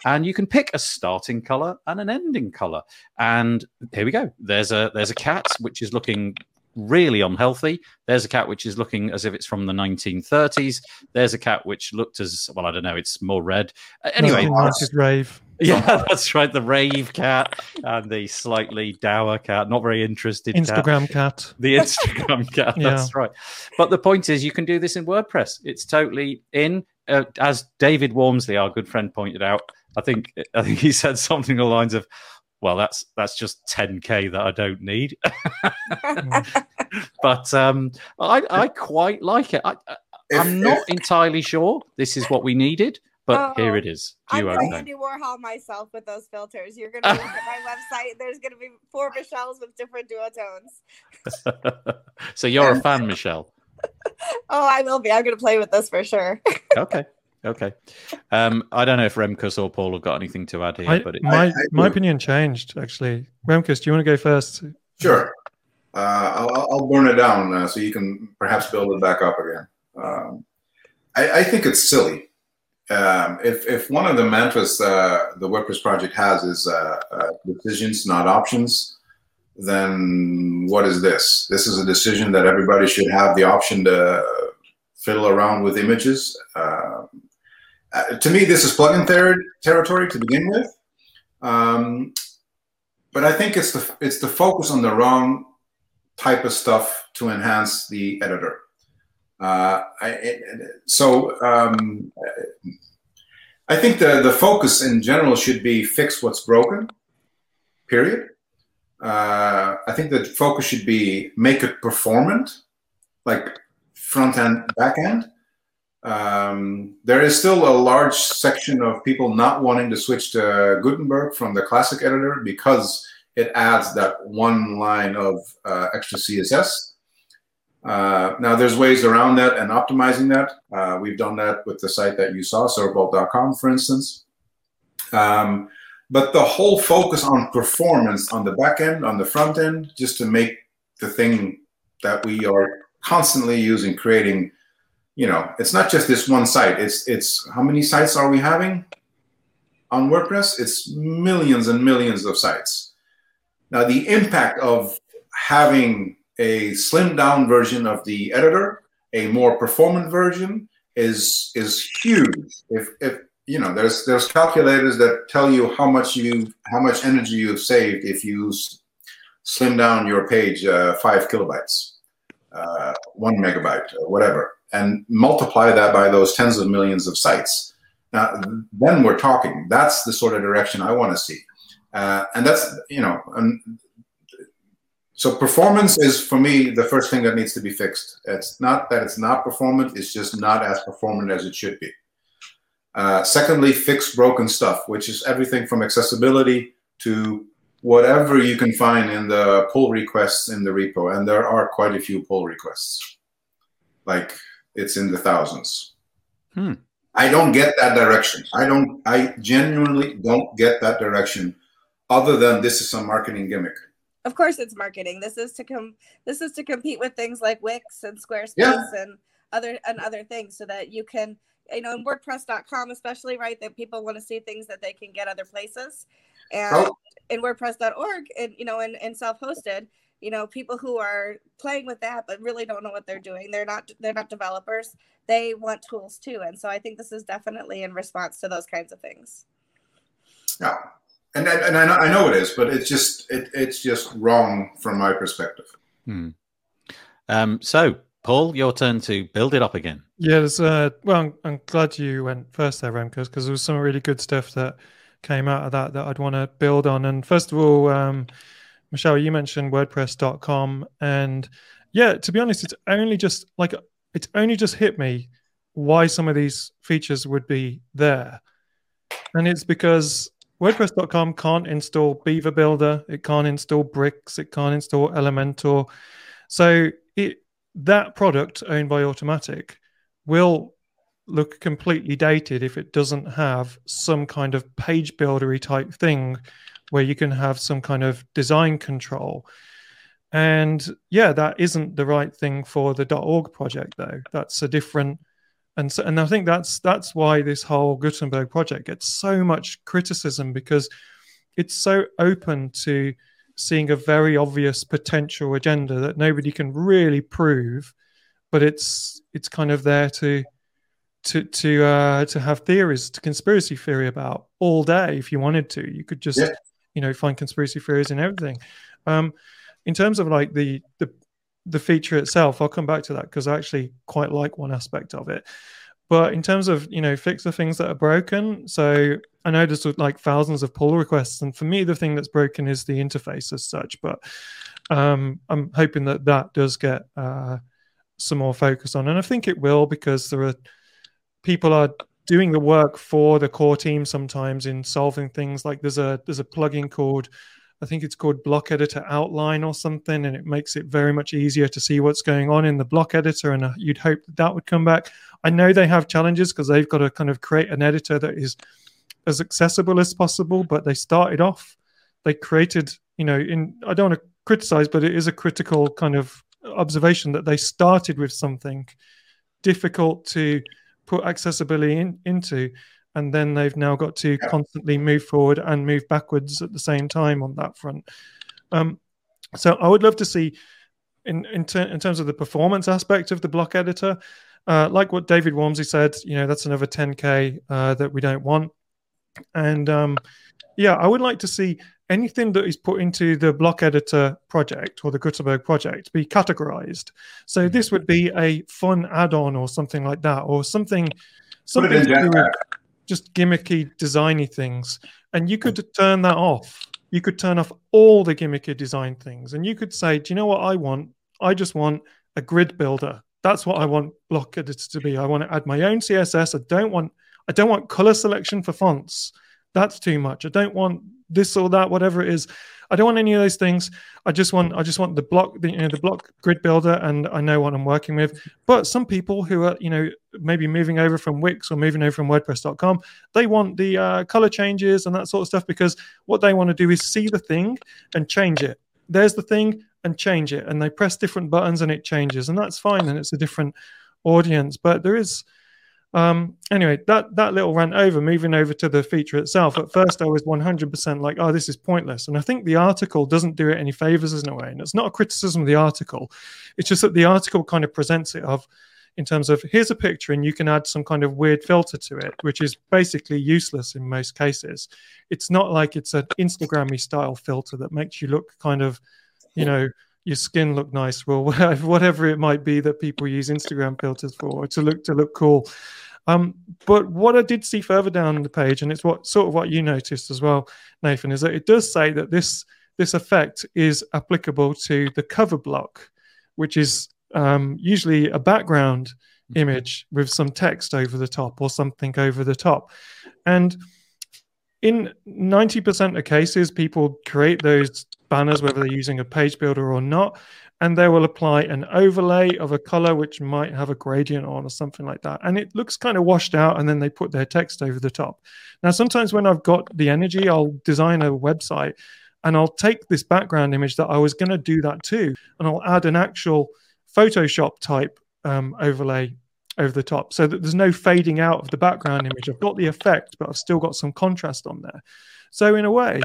and you can pick a starting color and an ending color. And here we go. There's a there's a cat which is looking really unhealthy. There's a cat which is looking as if it's from the 1930s. There's a cat which looked as well. I don't know. It's more red. Uh, anyway, rave. Yeah, that's right. The rave cat and the slightly dour cat, not very interested. Instagram cat. cat. The Instagram cat. yeah. That's right. But the point is, you can do this in WordPress. It's totally in. Uh, as David Waumsley, our good friend, pointed out, I think I think he said something along the lines of, "Well, that's that's just 10k that I don't need." but um, I I quite like it. I, am not if, entirely sure this is what we needed, but oh, here it is. You I'm like Andy Warhol myself with those filters. You're gonna look at my website. There's gonna be four Michelles with different duotones. so you're a fan, Michelle. oh, I will be. I'm gonna play with this for sure. okay. Okay. Um, I don't know if Remkus or Paul have got anything to add here, I, but it, my I, I, my opinion changed actually. Remkus, do you want to go first? Sure. Uh, I'll, I'll, burn it down uh, so you can perhaps build it back up again. Um, I, think it's silly. Um, if if one of the mantras uh, the WordPress project has is uh, uh, decisions, not options, then what is this? This is a decision that everybody should have the option to fiddle around with images. Uh, uh, to me, this is plugin ter- territory to begin with. Um, but I think it's the it's the focus on the wrong type of stuff to enhance the editor. Uh, I, it, so um, I think the the focus in general should be fix what's broken. Period. Uh, I think the focus should be make it performant, like front end, back end. Um, there is still a large section of people not wanting to switch to Gutenberg from the classic editor because it adds that one line of uh, extra CSS. Uh, now, there's ways around that and optimizing that. Uh, we've done that with the site that you saw, servebolt.com, for instance. Um, but the whole focus on performance on the back end, on the front end, just to make the thing that we are constantly using, creating you know, it's not just this one site. It's it's how many sites are we having on WordPress? It's millions and millions of sites. Now, the impact of having a slimmed down version of the editor, a more performant version, is is huge. If if you know, there's there's calculators that tell you how much you how much energy you've saved if you slim down your page uh, five kilobytes, uh, one megabyte, whatever and multiply that by those tens of millions of sites. Now, then we're talking. That's the sort of direction I want to see. Uh, and that's, you know, and so performance is for me the first thing that needs to be fixed. It's not that it's not performant, it's just not as performant as it should be. Uh, secondly, fix broken stuff, which is everything from accessibility to whatever you can find in the pull requests in the repo. And there are quite a few pull requests. Like it's in the thousands. Hmm. I don't get that direction. I don't. I genuinely don't get that direction. Other than this is some marketing gimmick. Of course, it's marketing. This is to come. This is to compete with things like Wix and Squarespace yeah. and other and other things, so that you can, you know, in WordPress.com, especially, right, that people want to see things that they can get other places, and oh. in WordPress.org, and you know, and, and self-hosted, you know people who are playing with that but really don't know what they're doing they're not they're not developers they want tools too and so i think this is definitely in response to those kinds of things yeah and and, and I, know, I know it is but it's just it, it's just wrong from my perspective hmm. um, so Paul, your turn to build it up again. yes uh, well, I'm, I'm glad you went first there, Remkus, because there was some really good stuff that came out of that that I'd want to build on. And first of all, um, Michelle, you mentioned WordPress.com, and yeah, to be honest, it's only just like it's only just hit me why some of these features would be there, and it's because WordPress.com can't install Beaver Builder, it can't install Bricks, it can't install Elementor, so it that product owned by Automattic will look completely dated if it doesn't have some kind of page buildery type thing where you can have some kind of design control. And yeah, that isn't the right thing for the .org project, though. That's a different, and so, and I think that's that's why this whole Gutenberg project gets so much criticism because it's so open to seeing a very obvious potential agenda that nobody can really prove, but it's it's kind of there to to to uh, to have theories, to conspiracy theory about all day if you wanted to. You could just yeah you know find conspiracy theories and everything. Um, in terms of like the the the feature itself, I'll come back to that because I actually quite like one aspect of it. But in terms of you know fix the things that are broken, so I know there's like thousands of pull requests, and for me the thing that's broken is the interface as such. But um, I'm hoping that that does get uh, some more focus on, and I think it will because there are people are doing the work for the core team sometimes in solving things like there's a there's a plugin called I think it's called Block Editor Outline or something, and it makes it very much easier to see what's going on in the block editor. And uh, you'd hope that that would come back. I know they have challenges because they've got to kind of create an editor that is as accessible as possible. But they started off, they created, you know, in I don't want to criticize, but it is a critical kind of observation that they started with something difficult to put accessibility in, into and then they've now got to constantly move forward and move backwards at the same time on that front. Um, so i would love to see in in, ter- in, terms of the performance aspect of the block editor uh, like what david Waumsley said you know that's another 10k uh, that we don't want. And um, yeah i would like to see anything that is put into the block editor project or the Gutenberg project be categorized. So hmm. this would be a fun add-on or something like that, or something, something just gimmicky, designy things. And you could turn that off. You could turn off all the gimmicky design things, and you could say, "Do you know what I want? I just want a grid builder. That's what I want block editor to be. I want to add my own CSS. I don't want I don't want color selection for fonts. That's too much. I don't want this or that, whatever it is. I don't want any of those things. I just want I just want the block the you know the block grid builder and I know what I'm working with. But some people who are you know maybe moving over from Wix or moving over from WordPress.com, they want the uh, color changes and that sort of stuff because what they want to do is see the thing and change it. There's the thing and change it, and they press different buttons and it changes, and that's fine. And it's a different audience, but there is um, anyway, that that little rant over, moving over to the feature itself. At first, I was 100% like, "Oh, this is pointless," and I think the article doesn't do it any favors in a way. And it's not a criticism of the article; it's just that the article kind of presents it of, in terms of here's a picture, and you can add some kind of weird filter to it, which is basically useless in most cases. It's not like it's an Instagrammy style filter that makes you look kind of, you know your skin look nice or whatever it might be that people use Instagram filters for to look to look cool. Um, but what I did see further down the page, and it's what sort of what you noticed as well, Nathan, is that it does say that this this effect is applicable to the cover block, which is um, usually a background mm-hmm. image with some text over the top or something over the top. And in 90% of cases, people create those banners, whether they're using a page builder or not, and they will apply an overlay of a color which might have a gradient on or something like that. And it looks kind of washed out, and then they put their text over the top. Now, sometimes when I've got the energy, I'll design a website and I'll take this background image that I was going to do that too, and I'll add an actual Photoshop type um, overlay over the top so that there's no fading out of the background image. I've got the effect, but I've still got some contrast on there. So, in a way,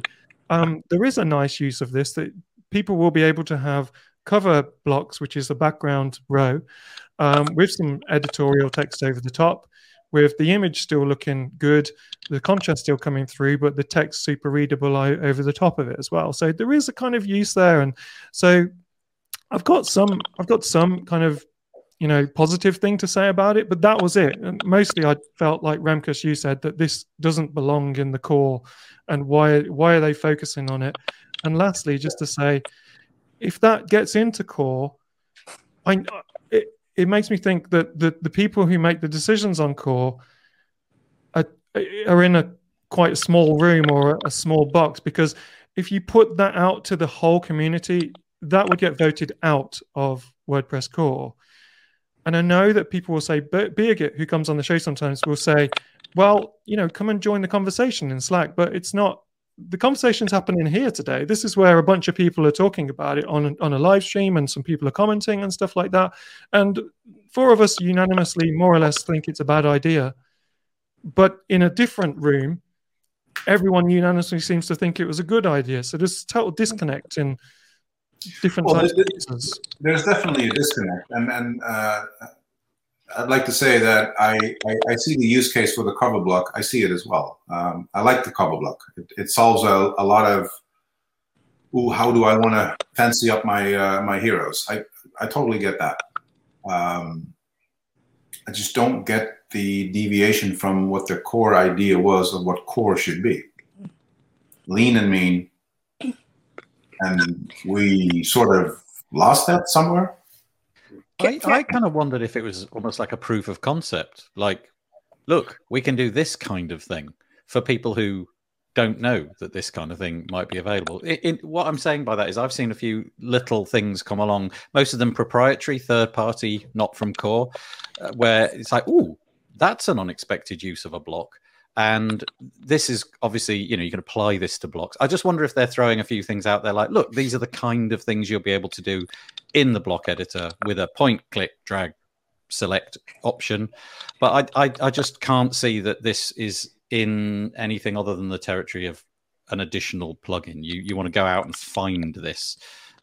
um, there is a nice use of this that people will be able to have cover blocks, which is a background row, um, with some editorial text over the top, with the image still looking good, the contrast still coming through, but the text super readable over the top of it as well. So there is a kind of use there, and so I've got some, I've got some kind of you know positive thing to say about it, but that was it. And mostly, I felt like Remkus, you said that this doesn't belong in the core, and why why are they focusing on it? And lastly, just to say, if that gets into core, I it, it makes me think that the the people who make the decisions on core are are in a quite a small room or a small box because if you put that out to the whole community, that would get voted out of WordPress core. And I know that people will say, Birgit, who comes on the show sometimes, will say, well, you know, come and join the conversation in Slack. But it's not, the conversation's happening here today. This is where a bunch of people are talking about it on, on a live stream and some people are commenting and stuff like that. And four of us unanimously, more or less, think it's a bad idea. But in a different room, everyone unanimously seems to think it was a good idea. So there's total disconnect in different well, there's, there's, definitely a disconnect, and and uh, I'd like to say that I, I, I see the use case for the cover block. I see it as well. Um, I like the cover block. It, it solves a, a lot of ooh, how do I want to fancy up my uh, my heroes? I I totally get that. Um, I just don't get the deviation from what the core idea was of what core should be. Lean and mean, and we sort of lost that somewhere. I, I kind of wondered if it was almost like a proof of concept. Like, look, we can do this kind of thing for people who don't know that this kind of thing might be available. It, it, what I'm saying by that is I've seen a few little things come along, most of them proprietary, third party, not from core, uh, where it's like, oh, that's an unexpected use of a block. And this is obviously, you know, you can apply this to blocks. I just wonder if they're throwing a few things out there like, look, these are the kind of things you'll be able to do in the block editor with a point, click, drag, select option. But I, I, I just can't see that this is in anything other than the territory of an additional plugin. You you want to go out and find this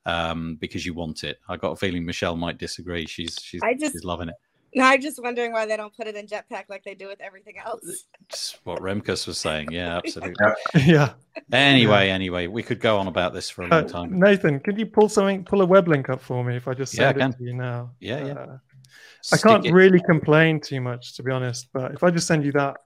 um, because you want it. I got a feeling Michelle might disagree. She's she's, just, she's loving it. No, I'm just wondering why they don't put it in Jetpack like they do with everything else. It's what Remkus was saying. Yeah, absolutely. yeah. Anyway, anyway, we could go on about this for a long uh, time. Uh, Nathan, can you pull something, pull a web link up for me if I just send yeah, it to you now? Yeah, yeah. Uh, I can't it. really complain too much, to be honest. But if I just send you that,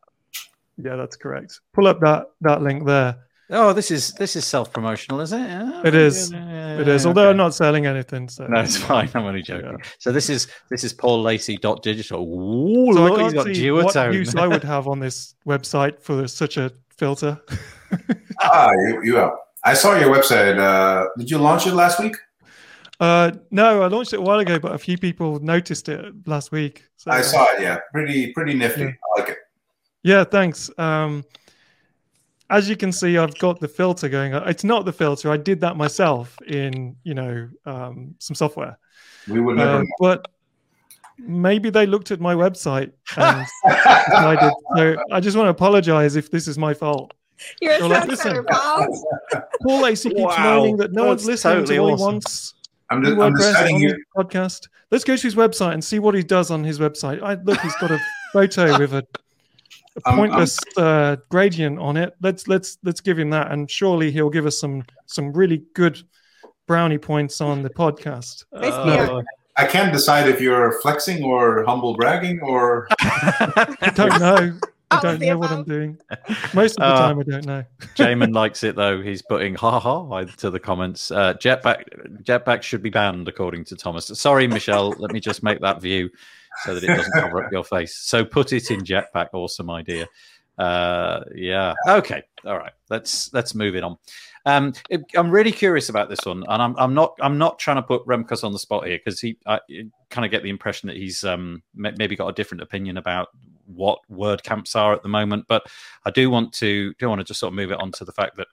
yeah, that's correct. Pull up that that link there. Oh, this is this is self promotional, is it? Oh, it is. Yeah, it is. Although okay. I'm not selling anything, so no, it's fine. I'm only joking. Yeah. So this is this is Paul Lacey dot digital. Ooh, so look, he's got see what use I would have on this website for such a filter. ah, you, you are. I saw your website. Uh, did you launch it last week? Uh, no, I launched it a while ago, but a few people noticed it last week. So, I saw it. Yeah, pretty pretty nifty. Yeah. I like it. Yeah, thanks. Um, as you can see, I've got the filter going on. It's not the filter. I did that myself in, you know, um, some software. We would never. Uh, but maybe they looked at my website and decided. So I just want to apologize if this is my fault. You're so a like, listen, Paul. Paul Lacey keeps wow. moaning that no That's one's listening totally to what awesome. he wants. I'm just, I'm just on you. podcast. Let's go to his website and see what he does on his website. I look, he's got a photo with a a pointless uh, gradient on it. Let's let's let's give him that, and surely he'll give us some some really good brownie points on the podcast. Uh, I can't decide if you're flexing or humble bragging or. I don't know. I don't know what I'm doing. Most of the uh, time, I don't know. Jamin likes it though. He's putting ha ha to the comments. Uh, jetpack jetpack should be banned according to Thomas. Sorry, Michelle. let me just make that view so that it doesn't cover up your face. So put it in jetpack. Awesome idea. Uh, yeah. Okay. All right. Let's let's move it on. Um, it, I'm really curious about this one, and I'm I'm not I'm not trying to put Remkus on the spot here because he I kind of get the impression that he's um maybe got a different opinion about what WordCamps are at the moment. But I do want to do want to just sort of move it on to the fact that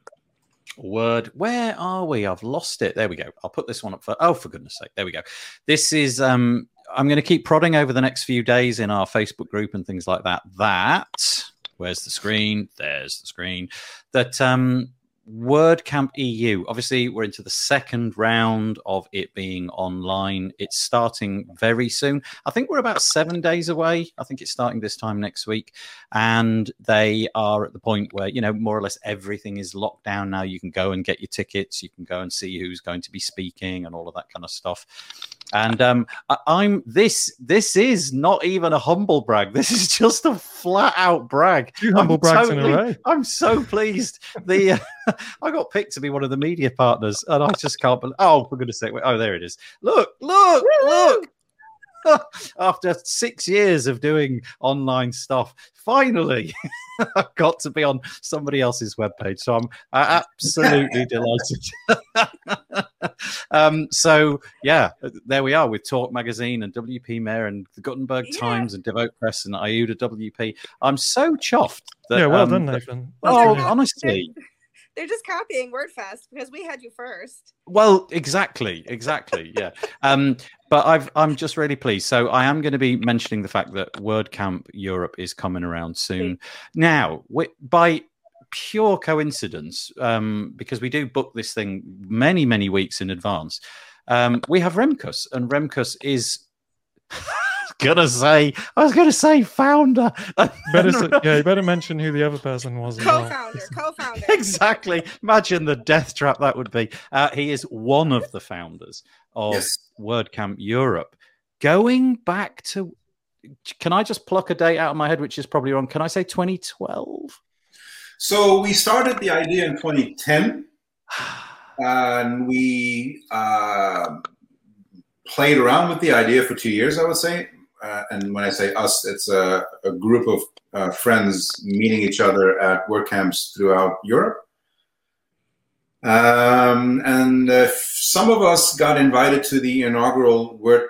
word where are we i've lost it there we go i'll put this one up for oh for goodness sake there we go this is um I'm going to keep prodding over the next few days in our Facebook group and things like that. That where's the screen? There's the screen. That um, WordCamp EU. Obviously, we're into the second round of it being online. It's starting very soon. I think we're about seven days away. I think it's starting this time next week. And they are at the point where, you know, more or less everything is locked down now. You can go and get your tickets, you can go and see who's going to be speaking and all of that kind of stuff. And um, I, I'm this. This is not even a humble brag. This is just a flat out brag. Two humble I'm brags in a totally- row. I'm so pleased. The uh, I got picked to be one of the media partners, and I just can't believe. Oh, for goodness sake! wait- Oh, there it is. Look! Look! Look! After six years of doing online stuff, finally I've got to be on somebody else's webpage. So I'm uh, absolutely delighted. um, so yeah, there we are with Torque Magazine and WP Mayor and the Gutenberg Yeah. Times and Devote Press and IUDA WP. I'm so chuffed. That, yeah, well um, done, Nathan. Well Oh, done. honestly, They're just copying WordFest because we had you first. Well, exactly, exactly, yeah. Um, but I've I'm just really pleased. So I am going to be mentioning the fact that WordCamp Europe is coming around soon. Now, wi- by pure coincidence, um, because we do book this thing many many weeks in advance, um, we have Remkus, and Remkus is. Gonna say, I was gonna say founder. better, s- yeah, you better mention who the other person was. Co-founder, co-founder. exactly. Imagine the death trap that would be. Uh, he is one of the founders of Yes. WordCamp Europe. Going back to, can I just pluck a date out of my head, which is probably wrong? Can I say 2012? So we started the idea in 2010, and we uh, played around with the idea for two years, I would say. Uh, and when I say us, it's a, a group of uh, friends meeting each other at WordCamps throughout Europe. Um, and uh, some of us got invited to the inaugural Word,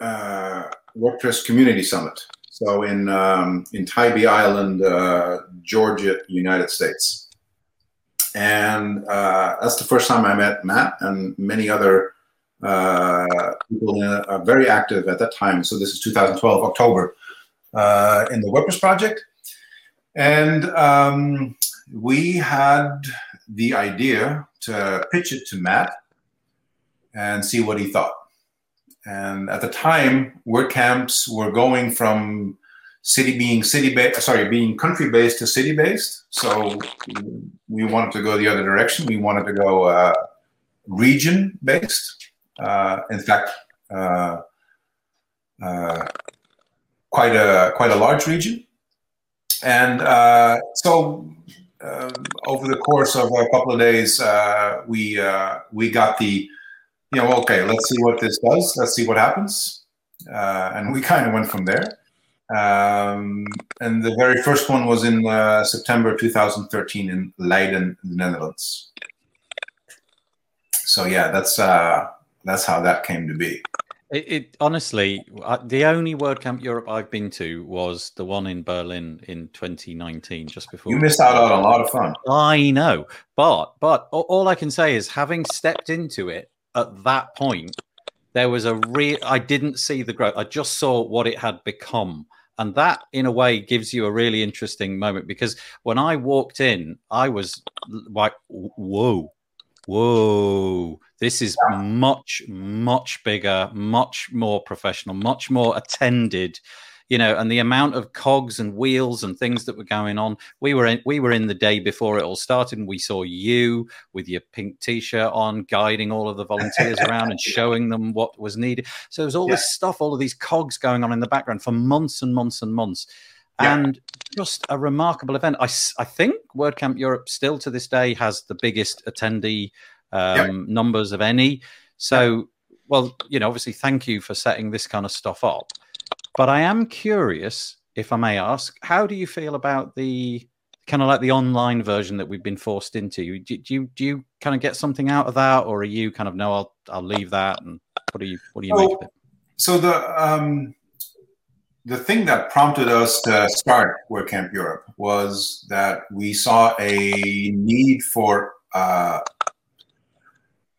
uh, WordPress Community Summit. So in um, in Tybee Island, uh, Georgia, United States, and uh, that's the first time I met Matt and many other people in, uh, very active at that time. So this is 2012 October uh, in the WordPress project, and um, we had the idea to pitch it to Matt and see what he thought. And at the time, WordCamps were going from city being city based, sorry, being country based to city based. So we wanted to go the other direction. We wanted to go uh, region based. Uh, in fact, uh, uh, quite a quite a large region. And so over the course of a couple of days, we we got the you know, okay, let's see what this does. Let's see what happens. And we kind of went from there. Um, and the very first one was in uh, September 2013 in Leiden, the Netherlands. So yeah, that's uh, that's how that came to be. It, it honestly, the only WordCamp Europe I've been to was the one in Berlin in 2019, just before. You missed out on a lot of fun. I know, but but all I can say is having stepped into it at that point, there was a real. I didn't see the growth. I just saw what it had become, and that, in a way, gives you a really interesting moment because when I walked in, I was like, "Whoa, whoa! This is much, much bigger, much more professional, much more attended." you know, and the amount of cogs and wheels and things that were going on. We were in, we were in the day before it all started, and we saw you with your pink t-shirt on, guiding all of the volunteers around and showing them what was needed. So there was all this stuff, all of these cogs going on in the background for months and months and months. Yeah. And just a remarkable event. I think WordCamp Europe still to this day has the biggest attendee um, numbers of any. So, well, you know, obviously, thank you for setting this kind of stuff up. But I am curious, if I may ask, how do you feel about the kind of like the online version that we've been forced into? Do, do you do you kind of get something out of that, or are you kind of no, I'll I'll leave that, and what do you what do you make of it? So the um, the thing that prompted us to start WordCamp Europe was that we saw a need for uh,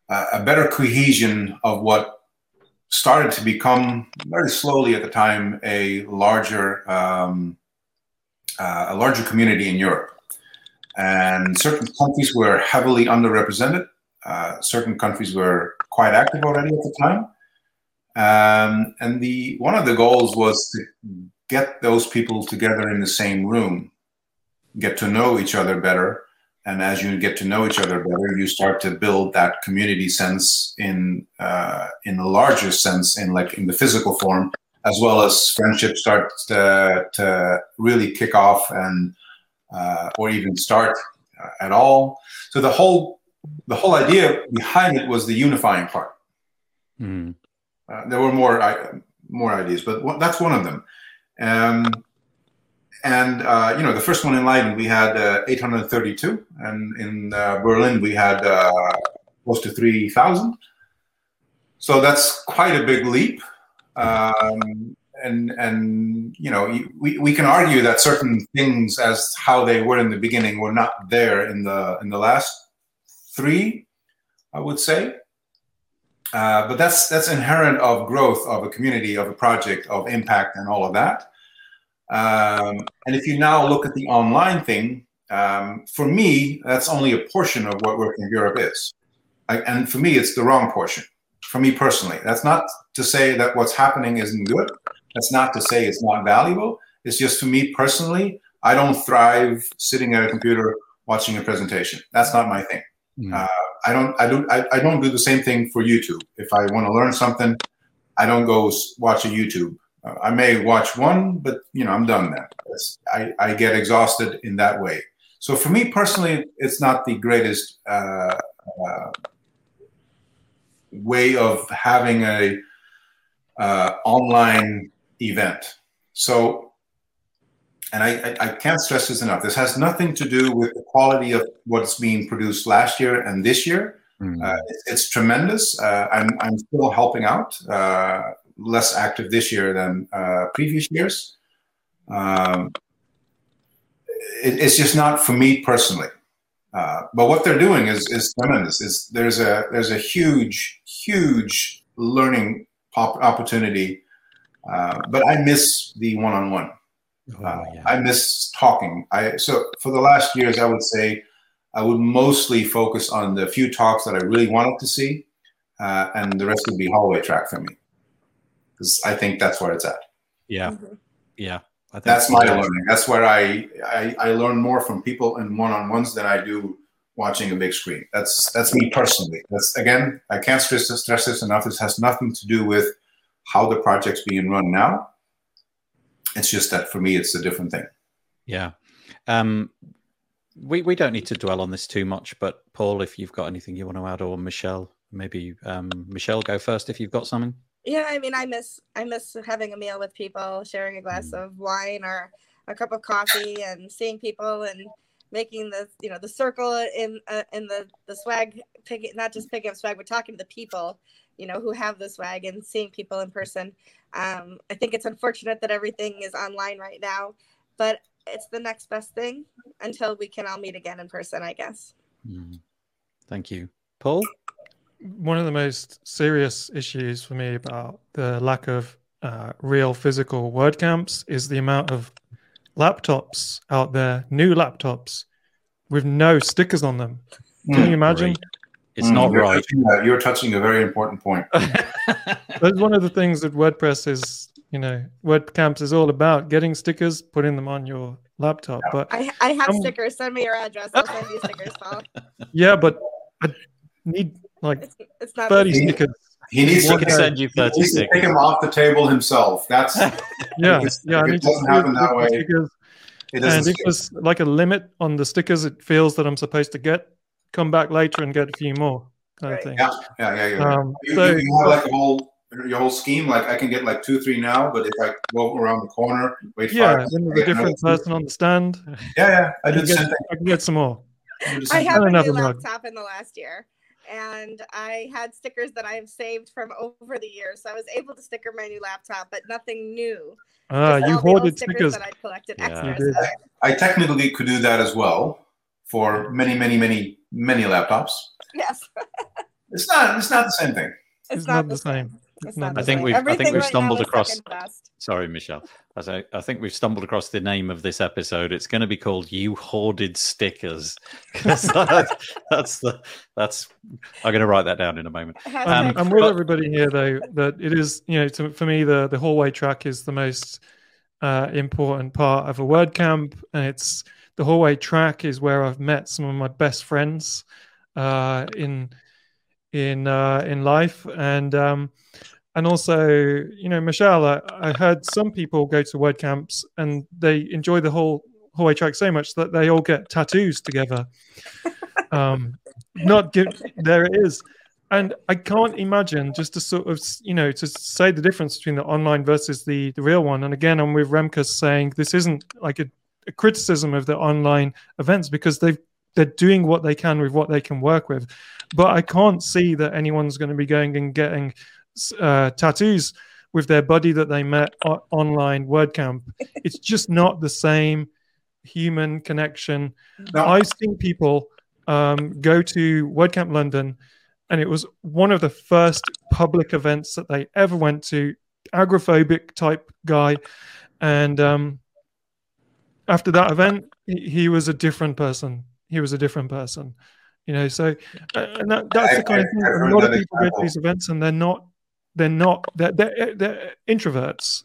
a better cohesion of what started to become very slowly at the time a larger um, uh, a larger community in Europe, and certain countries were heavily underrepresented. Uh, certain countries were quite active already at the time. Um, and the one of the goals was to get those people together in the same room, get to know each other better, and as you get to know each other better, you start to build that community sense in uh, in the larger sense, in like in the physical form, as well as friendship starts to, to really kick off and uh, or even start uh, at all. So the whole the whole idea behind it was the unifying part. Mm. Uh, there were more more ideas, but that's one of them. Um, and uh, you know, the first one in Leiden we had uh, 832, and in uh, Berlin we had uh, close to 3,000. So that's quite a big leap. Um, and and you know, we, we can argue that certain things as how they were in the beginning were not there in the in the last three, I would say. Uh, but that's that's inherent of growth of a community, of a project, of impact, and all of that. Um, and if you now look at the online thing, um, for me, that's only a portion of what WordCamp Europe is. I, and for me, it's the wrong portion. For me personally, that's not to say that what's happening isn't good. That's not to say it's not valuable. It's just for me personally, I don't thrive sitting at a computer watching a presentation. That's not my thing. Mm. Uh, I don't. I don't. I, I don't do the same thing for YouTube. If I want to learn something, I don't go watch a YouTube I may watch one, but you know, I'm done then. I, I get exhausted in that way. So for me personally, it's not the greatest uh, uh, way of having a uh, online event. So, and I, I, can't stress this enough. This has nothing to do with the quality of what's being produced last year and this year. Mm. Uh, it's, it's, tremendous. Uh, I'm, I'm still helping out. Uh, less active this year than uh, previous years. Um, it, it's just not for me personally. Uh, but what they're doing is, is tremendous. Is there's a there's a huge huge learning op- opportunity. Uh, but I miss the one-on-one. Oh, uh, yeah. I miss talking. I so for the last years, I would say I would mostly focus on the few talks that I really wanted to see, uh, and the rest would be hallway track for me because I think that's where it's at. Yeah, mm-hmm. yeah. that's my learning. That's where I, I I learn more from people in one-on-ones than I do watching a big screen. That's that's me personally. That's again, I can't stress this, stress this enough. This has nothing to do with how the project's being run now. It's just that for me, it's a different thing. Yeah. Um, we we don't need to dwell on this too much, but Paul, if you've got anything you want to add, or Michelle, maybe um, Michelle go first if you've got something yeah i mean i miss i miss having a meal with people sharing a glass mm. of wine or a cup of coffee and seeing people and making the you know the circle in uh, in the the swag picking not just picking up swag but talking to the people you know who have the swag and seeing people in person um, i think it's unfortunate that everything is online right now but it's the next best thing until we can all meet again in person i guess mm. thank you paul one of the most serious issues for me about the lack of uh, real physical WordCamps is the amount of laptops out there, new laptops with no stickers on them. Can mm, you imagine? Great. It's mm, not you're right. Touching you're touching a very important point. That's one of the things that WordPress is, you know, WordCamps is all about getting stickers, putting them on your laptop. Yeah. But I, I have um, stickers. Send me your address. I'll send you stickers, Paul. Yeah, but I need like it's, it's not 30 stickers. He needs to send you 30 stickers. take him off the table himself. That's yeah, yeah. I it doesn't happen that way. Stickers. It and if there's like a limit on the stickers it feels that I'm supposed to get, come back later and get a few more kind right. of thing. Yeah, yeah, yeah. yeah. Um, you, so, you have like a whole your whole scheme. Like I can get like two, three now, but if I go around the corner, wait yeah, five, then there's a different person on the stand. Yeah, yeah. I did get, I can get some more. I have a new laptop in the last year and I had stickers that I have saved from over the years. So I was able to sticker my new laptop, but nothing new. Ah, uh, you hoarded stickers, stickers that I collected yeah. I, I technically could do that as well for many, many, many, many laptops. Yes. it's not. It's not the same thing. It's, it's not, not, the same. same. I think we've I think we've stumbled across. Sorry, Michelle. I, I think we've stumbled across the name of this episode. It's going to be called "You Hoarded Stickers." that, that's the that's. I'm going to write that down in a moment. Um, I'm with everybody here, though, that it is you know to, for me the the hallway track is the most uh, important part of a WordCamp, and it's the hallway track is where I've met some of my best friends uh, in in uh, in life, and um, and also you know Michelle, I, I heard some people go to WordCamps and they enjoy the whole hallway track so much that they all get tattoos together. um, not give there it is and I can't imagine just to sort of you know to say the difference between the online versus the the real one. And again, I'm with Remkus saying this isn't like a, a criticism of the online events because they've they're doing what they can with what they can work with. But I can't see that anyone's going to be going and getting uh, tattoos with their buddy that they met o- online WordCamp. It's just not the same human connection. No. I've seen people um, go to WordCamp London and it was one of the first public events that they ever went to agrophobic type guy and um, after that event he, he, was a different person he was a different person you know so uh, and that, that's I, the kind I, of thing I a lot of that people go to these events and they're not they're not they're, they're, they're introverts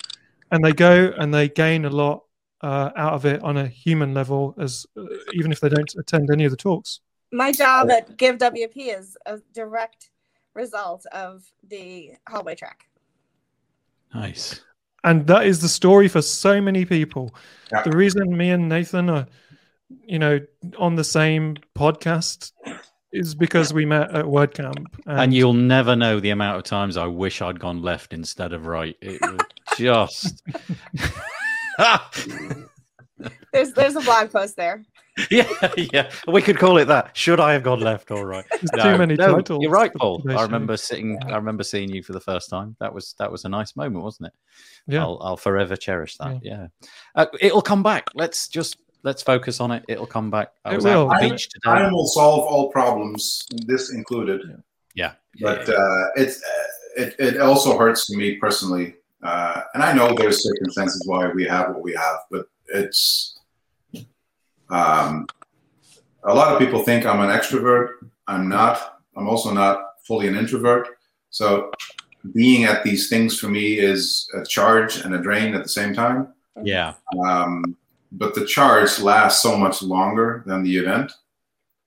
and they go and they gain a lot uh, out of it on a human level as uh, even if they don't attend any of the talks my job at Give WP is a direct result of the hallway track. Nice. And that is the story for so many people. Yeah. The reason me and Nathan are, you know, on the same podcast is because we met at WordCamp. And, and you'll never know the amount of times I wish I'd gone left instead of right. It was just. there's there's a blog post there. yeah, yeah. We could call it that. Should I have gone left or right? No, too many no, titles. You're right, Paul. I remember sitting. I remember seeing you for the first time. That was that was a nice moment, wasn't it? Yeah. I'll, I'll forever cherish that. Yeah. yeah. Uh, it'll come back. Let's just let's focus on it. It'll come back. I it was will. At the beach today. Time will solve all problems, this included. Yeah. But uh, it's it, it also hurts to me personally, uh, and I know there's circumstances why we have what we have, but it's um, a lot of people think I'm an extrovert. I'm not. I'm also not fully an introvert. So being at these things for me is a charge and a drain at the same time. Yeah. Um, but the charge lasts so much longer than the event.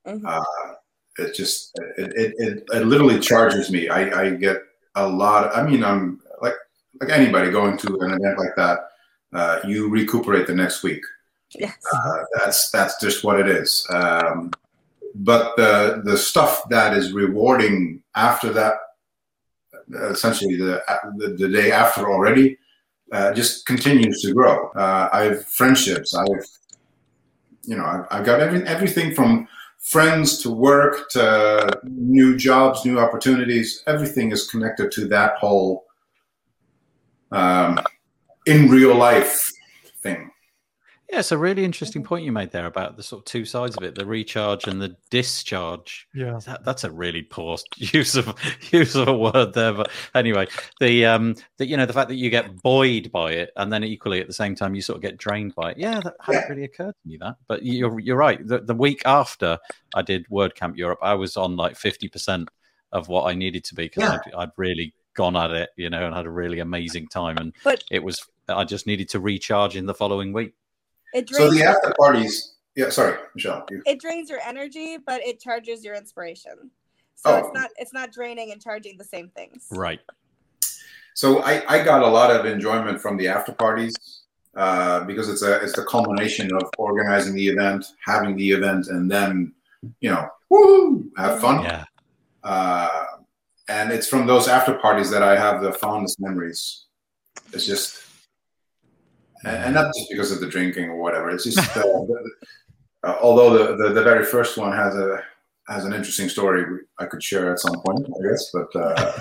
Mhm. Uh, it just it, it, it, it literally charges me. I, I get a lot. I mean, I'm like like anybody going to an event like that. Uh, you recuperate the next week. Yes. Uh, that's that's just what it is. Um, but the the stuff that is rewarding after that, essentially the the, the day after already, uh, just continues to grow. Uh, I have friendships. I've you know I've, I've got every, everything from friends to work to new jobs, new opportunities. Everything is connected to that whole um, in real life thing. Yeah, it's a really interesting point you made there about the sort of two sides of it: the recharge and the discharge. Yeah, that, that's a really poor use of use of a word there. But anyway, the um, the you know the fact that you get buoyed by it, and then equally at the same time you sort of get drained by it. Yeah, that hadn't really occurred to me that. But you're you're right. The, the week after I did WordCamp Europe, I was on like fifty percent of what I needed to be because Yeah. I'd, I'd really gone at it, you know, and had a really amazing time. And But it was I just needed to recharge in the following week. it So drains the after parties. Yeah, sorry, Michelle. You, it drains your energy, but it charges your inspiration. So Oh. it's not it's not draining and charging the same things. Right. So I, I got a lot of enjoyment from the after parties uh, because it's a it's the culmination of organizing the event, having the event, and then you know, woo, have fun. Yeah. Uh, and it's from those after parties that I have the fondest memories. It's just, and, and not just because of the drinking or whatever. It's just, uh, the, uh, although the, the the very first one has a has an interesting story I could share at some point, I guess. But uh,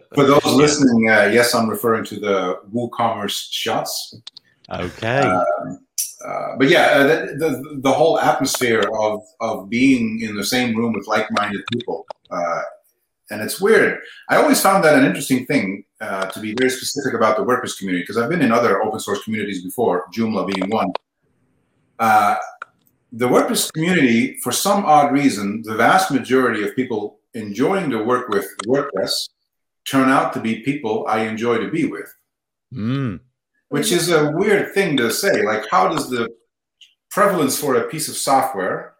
for those listening, uh, yes, I'm referring to the WooCommerce shots. okay. Um, uh, but yeah, uh, the, the the whole atmosphere of of being in the same room with like-minded people, uh, and it's weird. I always found that an interesting thing uh, to be very specific about the WordPress community because I've been in other open source communities before, Joomla being one. Uh, the WordPress community, for some odd reason, the vast majority of people enjoying to work with WordPress turn out to be people I enjoy to be with. Mm. which is a weird thing to say. Like, how does the prevalence for a piece of software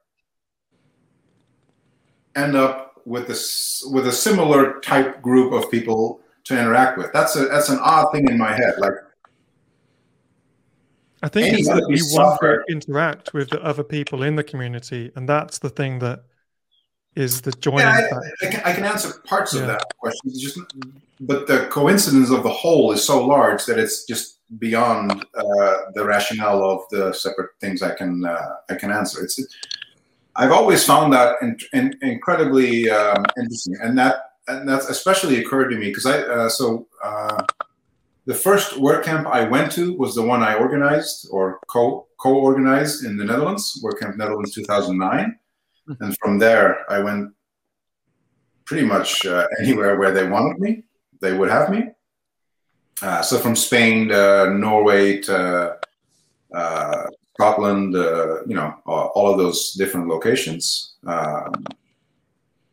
end up with this with a similar type group of people to interact with? That's a that's an odd thing in my head. Like, I think it's that you want to interact with the other people in the community, and that's the thing that is the joining yeah, I. I, can, I can answer parts Yeah. of that question. Just, but the coincidence of the whole is so large that it's just beyond uh, the rationale of the separate things I can uh, I can answer. It's I've always found that in, in, incredibly um, interesting, and that and that's especially occurred to me because I uh, so uh, the first WordCamp I went to was the one I organized or co co organized in the Netherlands, WordCamp Netherlands 2009, and from there I went pretty much uh, anywhere where they wanted me, they would have me. Uh, so from Spain to Norway to uh, Scotland, uh, you know, all, all of those different locations. Um,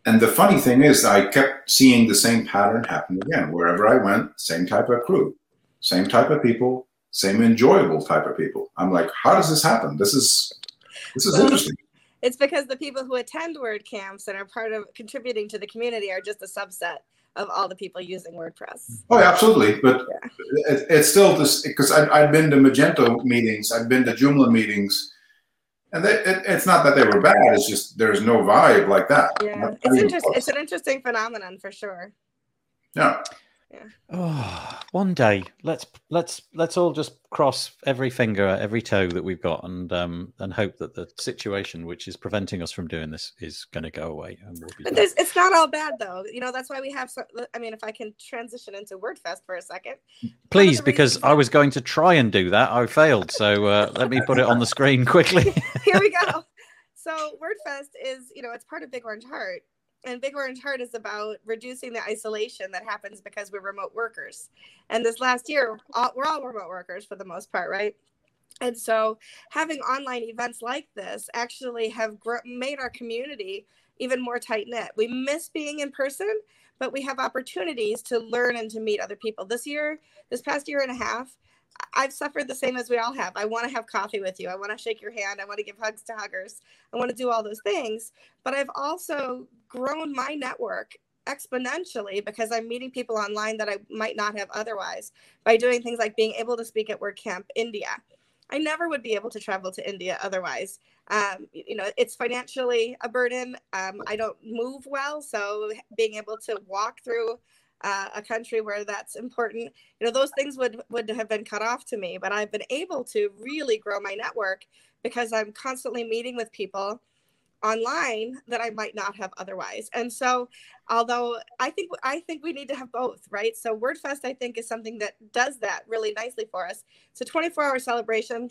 and the funny thing is, I kept seeing the same pattern happen again. Wherever I went, same type of crew, same type of people, same enjoyable type of people. I'm like, how does this happen? This is this is Well, interesting. It's because the people who attend word camps and are part of contributing to the community are just a subset of all the people using WordPress. Oh, absolutely. But it, it's still this because I've been to Magento meetings, I've been to Joomla meetings, and they, it, it's not that they were bad. It's just there's no vibe like that. Yeah, it's interesting. It's an interesting phenomenon for sure. yeah. Oh, one day let's let's let's all just cross every finger, every toe that we've got, and um and hope that the situation which is preventing us from doing this is going to go away, and we'll be. But there's, it's not all bad though. You know, that's why we have. So, I mean, if I can transition into WordFest for a second. Please, because reasons I was going to try and do that, I failed. So uh, let me put it on the screen quickly. Here we go. So WordFest is, you know, it's part of Big Orange Heart. And Big Orange Heart is about reducing the isolation that happens because we're remote workers. And this last year, all, we're all remote workers for the most part, right? And so having online events like this actually have gr- made our community even more tight knit. We miss being in person, but we have opportunities to learn and to meet other people. This year, this past year and a half, I've suffered the same as we all have. I want to have coffee with you. I want to shake your hand. I want to give hugs to huggers. I want to do all those things. But I've also grown my network exponentially because I'm meeting people online that I might not have otherwise by doing things like being able to speak at WordCamp India. I never would be able to travel to India otherwise. Um, you know, it's financially a burden. Um, I don't move well, so being able to walk through uh, a country where that's important, you know, those things would would have been cut off to me. But I've been able to really grow my network because I'm constantly meeting with people online that I might not have otherwise. And so, although I think I think we need to have both, right? So WordFest I think is something that does that really nicely for us. It's a 24-hour celebration.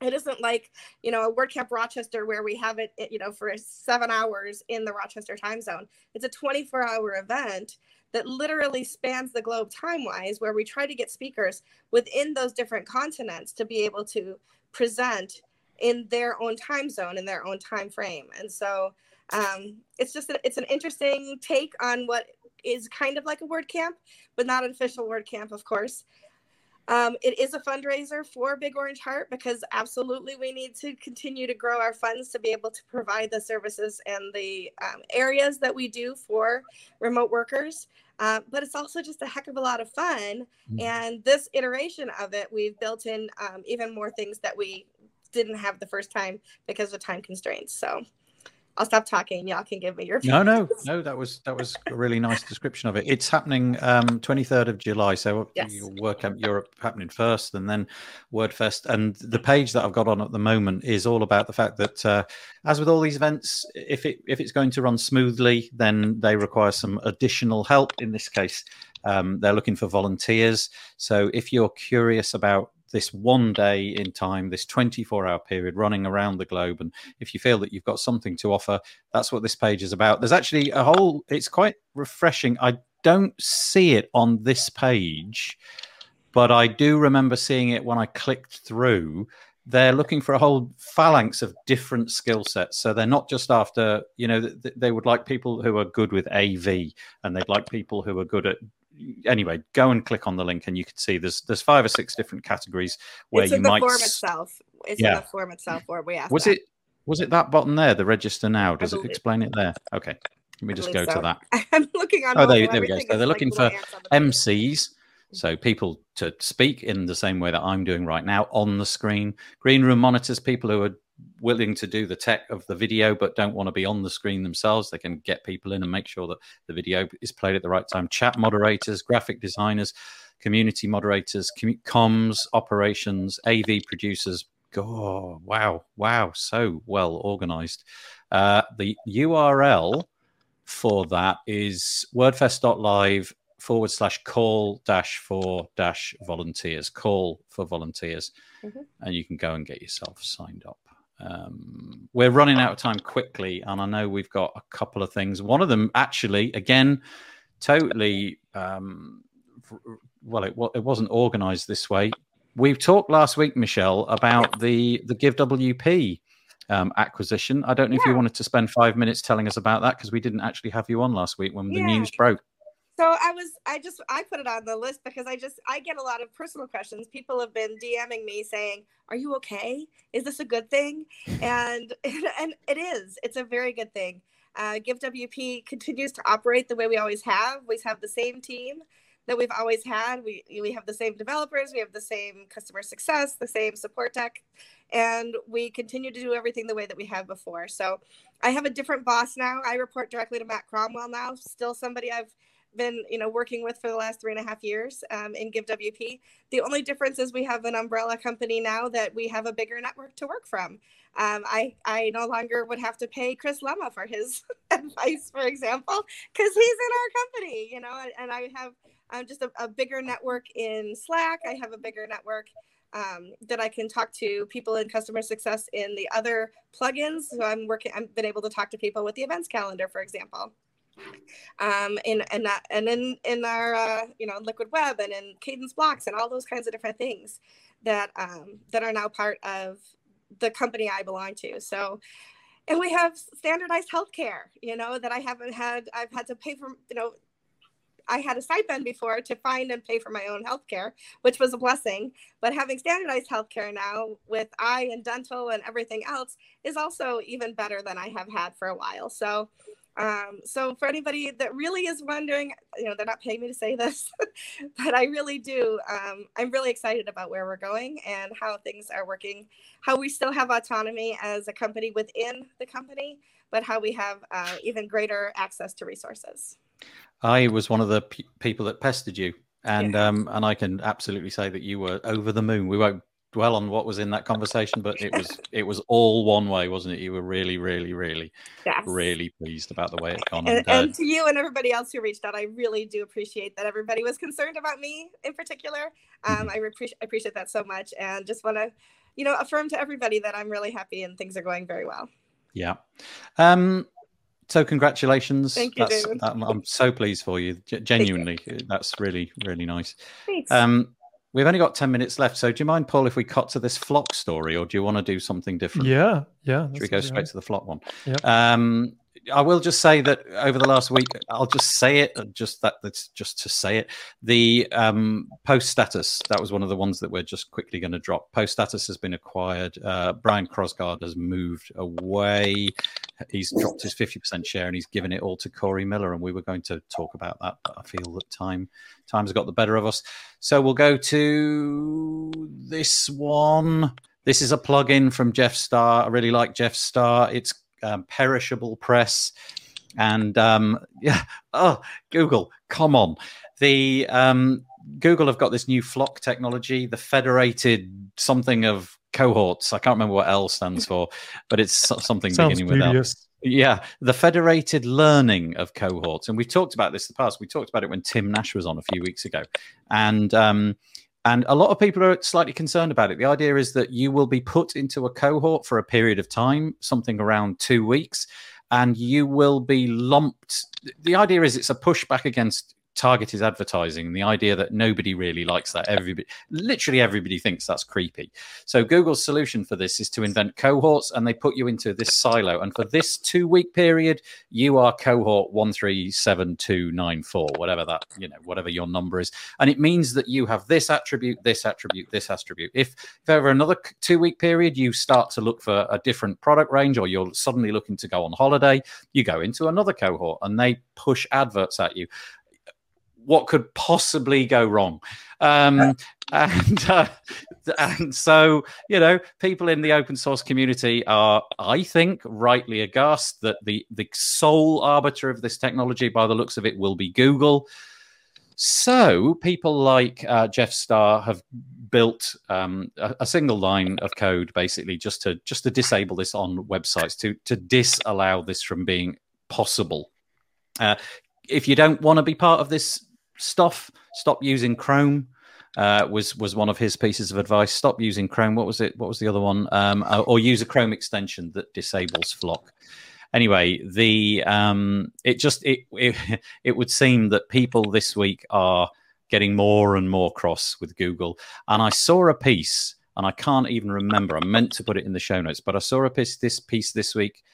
It isn't like, you know, a WordCamp Rochester where we have it, you know, for 7 hours in the Rochester time zone. It's a 24-hour event that literally spans the globe time-wise where we try to get speakers within those different continents to be able to present in their own time zone in their own time frame. And so um, it's just a, it's an interesting take on what is kind of like a word camp but not an official word camp of course um, it is a fundraiser for big orange heart because absolutely we need to continue to grow our funds to be able to provide the services and the um, areas that we do for remote workers uh, but it's also just a heck of a lot of fun Mm. and this iteration of it we've built in um, even more things that we didn't have the first time because of time constraints. So I'll stop talking. Y'all can give me your no, no, no. That was that was a really nice description of it. It's happening um, 23rd of July. So Yes. your WordCamp Europe happening first, and then WordFest. And the page that I've got on at the moment is all about the fact that, uh, as with all these events, if it if it's going to run smoothly, then they require some additional help. In this case, um, they're looking for volunteers. So if you're curious about this one day in time, this 24 hour period running around the globe, and if you feel that you've got something to offer, that's what this page is about. There's actually a whole, it's quite refreshing. I don't see it on this page, but I do remember seeing it when I clicked through. They're looking for a whole phalanx of different skill sets. So they're not just after, you know, th- th- they would like people who are good with AV and they'd like people who are good at anyway, go and click on the link, and you can see there's there's five or six different categories where it's you in the might. form itself. It's Yeah. in the form itself where we ask. Was that. it was it that button there, the register now? Does it explain it there? Okay, let me just go so. to that. I'm looking on. Oh, there- there we go. So they're like looking for. MCs, so people to speak in the same way that I'm doing right now on the screen. Green room monitors, people who are willing to do the tech of the video but don't want to be on the screen themselves. They can get people in and make sure that the video is played at the right time. Chat moderators, graphic designers, community moderators, comms, operations, AV producers. God, wow, wow, so well organized. Uh, the URL for that is wordfest.live forward slash call dash for dash volunteers call for volunteers Mhm. and you can go and get yourself signed up um, we're running out of time quickly and i know we've got a couple of things. One of them actually again totally um, well it, it wasn't organized this way. We've talked last week michelle about the the give wp um, acquisition. I don't know if you wanted to spend five minutes telling us about that because we didn't actually have you on last week when the news broke So I was, I just, I put it on the list because I just, I get a lot of personal questions. People have been DMing me saying, "Are you okay? Is this a good thing?" And and it is. It's a very good thing. Uh, Give WP continues to operate the way we always have. We have the same team that we've always had. We we have the same developers. We have the same customer success, the same support tech, and we continue to do everything the way that we have before. So I have a different boss now. I report directly to Matt Cromwell now. Still somebody I've been you know working with for the last three and a half years um, in give wp the only difference is we have an umbrella company now that we have a bigger network to work from um, I, I no longer would have to pay chris Lema for his advice for example because he's in our company you know and, i have um, just a, a bigger network in slack i have a bigger network um, that I can talk to people in customer success in the other plugins. So I'm working. I've been able to talk to people with the events calendar, for example um, in and that and in in our uh, you know liquid web and in Kadence Blocks and all those kinds of different things that um, that are now part of the company I belong to. So and we have standardized healthcare, you know, that I haven't had. I've had to pay for, you know, I had a stipend before to find and pay for my own healthcare, which was a blessing. But having standardized healthcare now with eye and dental and everything else is also even better than I have had for a while. So um, so for anybody that really is wondering, you know, they're not paying me to say this, but I really do. Um, I'm really excited about where we're going and how things are working, how we still have autonomy as a company within the company, but how we have uh, even greater access to resources. I was one of the pe- people that pestered you, and Yeah. um, and I can absolutely say that you were over the moon. We won't dwell on what was in that conversation, but it was it was all one way, wasn't it? You were really, really, really, Yes. really pleased about the way it gone. And, And, uh, and to you and everybody else who reached out, I really do appreciate that everybody was concerned about me in particular. Um, I repre- appreciate that so much, and just want to, you know, affirm to everybody that I'm really happy and things are going very well. yeah. Um, so congratulations. Thank you, David. I'm, so pleased for you. G- genuinely, that's really, really nice. Thanks. Um, we've only got ten minutes left, so do you mind, Paul, if we cut to this FLoC story, or do you want to do something different? Yeah, yeah. Should we go straight to the FLoC one? Yep. Um, I will just say that over the last week, I'll just say it, just that that's just to say it. The um, post status that was one of the ones that we're just quickly going to drop. Post status has been acquired. Uh, Brian Krogsgard has moved away. He's dropped his fifty percent share and he's given it all to Cory Miller. And we were going to talk about that, but I feel that time time's got the better of us. So we'll go to this one. This is a plug-in from Jeff Starr. I really like Jeff Starr. It's um, perishable press, and um, yeah. Oh, Google, come on. The um, Google have got this new FLoC technology, the federated something of cohorts. I can't remember what L stands for, but it's something Sounds beginning with L. Yeah, the federated learning of cohorts, and we've talked about this in the past. We talked about it when Tim Nash was on a few weeks ago, and um, and a lot of people are slightly concerned about it. The idea is that you will be put into a cohort for a period of time, something around two weeks, and you will be lumped. The idea is it's a pushback against targeted advertising, the idea that nobody really likes that. Everybody, literally everybody thinks that's creepy. So Google's solution for this is to invent cohorts, and they put you into this silo. And for this two-week period, you are cohort one three seven two nine four, whatever that you know, whatever your number is, and it means that you have this attribute, this attribute, this attribute. If, if over another two-week period you start to look for a different product range, or you're suddenly looking to go on holiday, you go into another cohort, and they push adverts at you what could possibly go wrong? Um, and uh, and so you know, people in the open source community are, I think, rightly aghast that the the sole arbiter of this technology, by the looks of it, will be Google. So people like uh, Jeff Starr have built um, a, a, single line of code, basically, just to just to disable this on websites to to disallow this from being possible. Uh, if you don't want to be part of this stuff. Stop using Chrome. Uh, was was one of his pieces of advice. Stop using Chrome. What was it? What was the other one? Um, uh, or use a Chrome extension that disables FLoC. Anyway, the um, it just it, it it would seem that people this week are getting more and more cross with Google. And I saw a piece, and I can't even remember. I meant to put it in the show notes, but I saw a piece this piece this week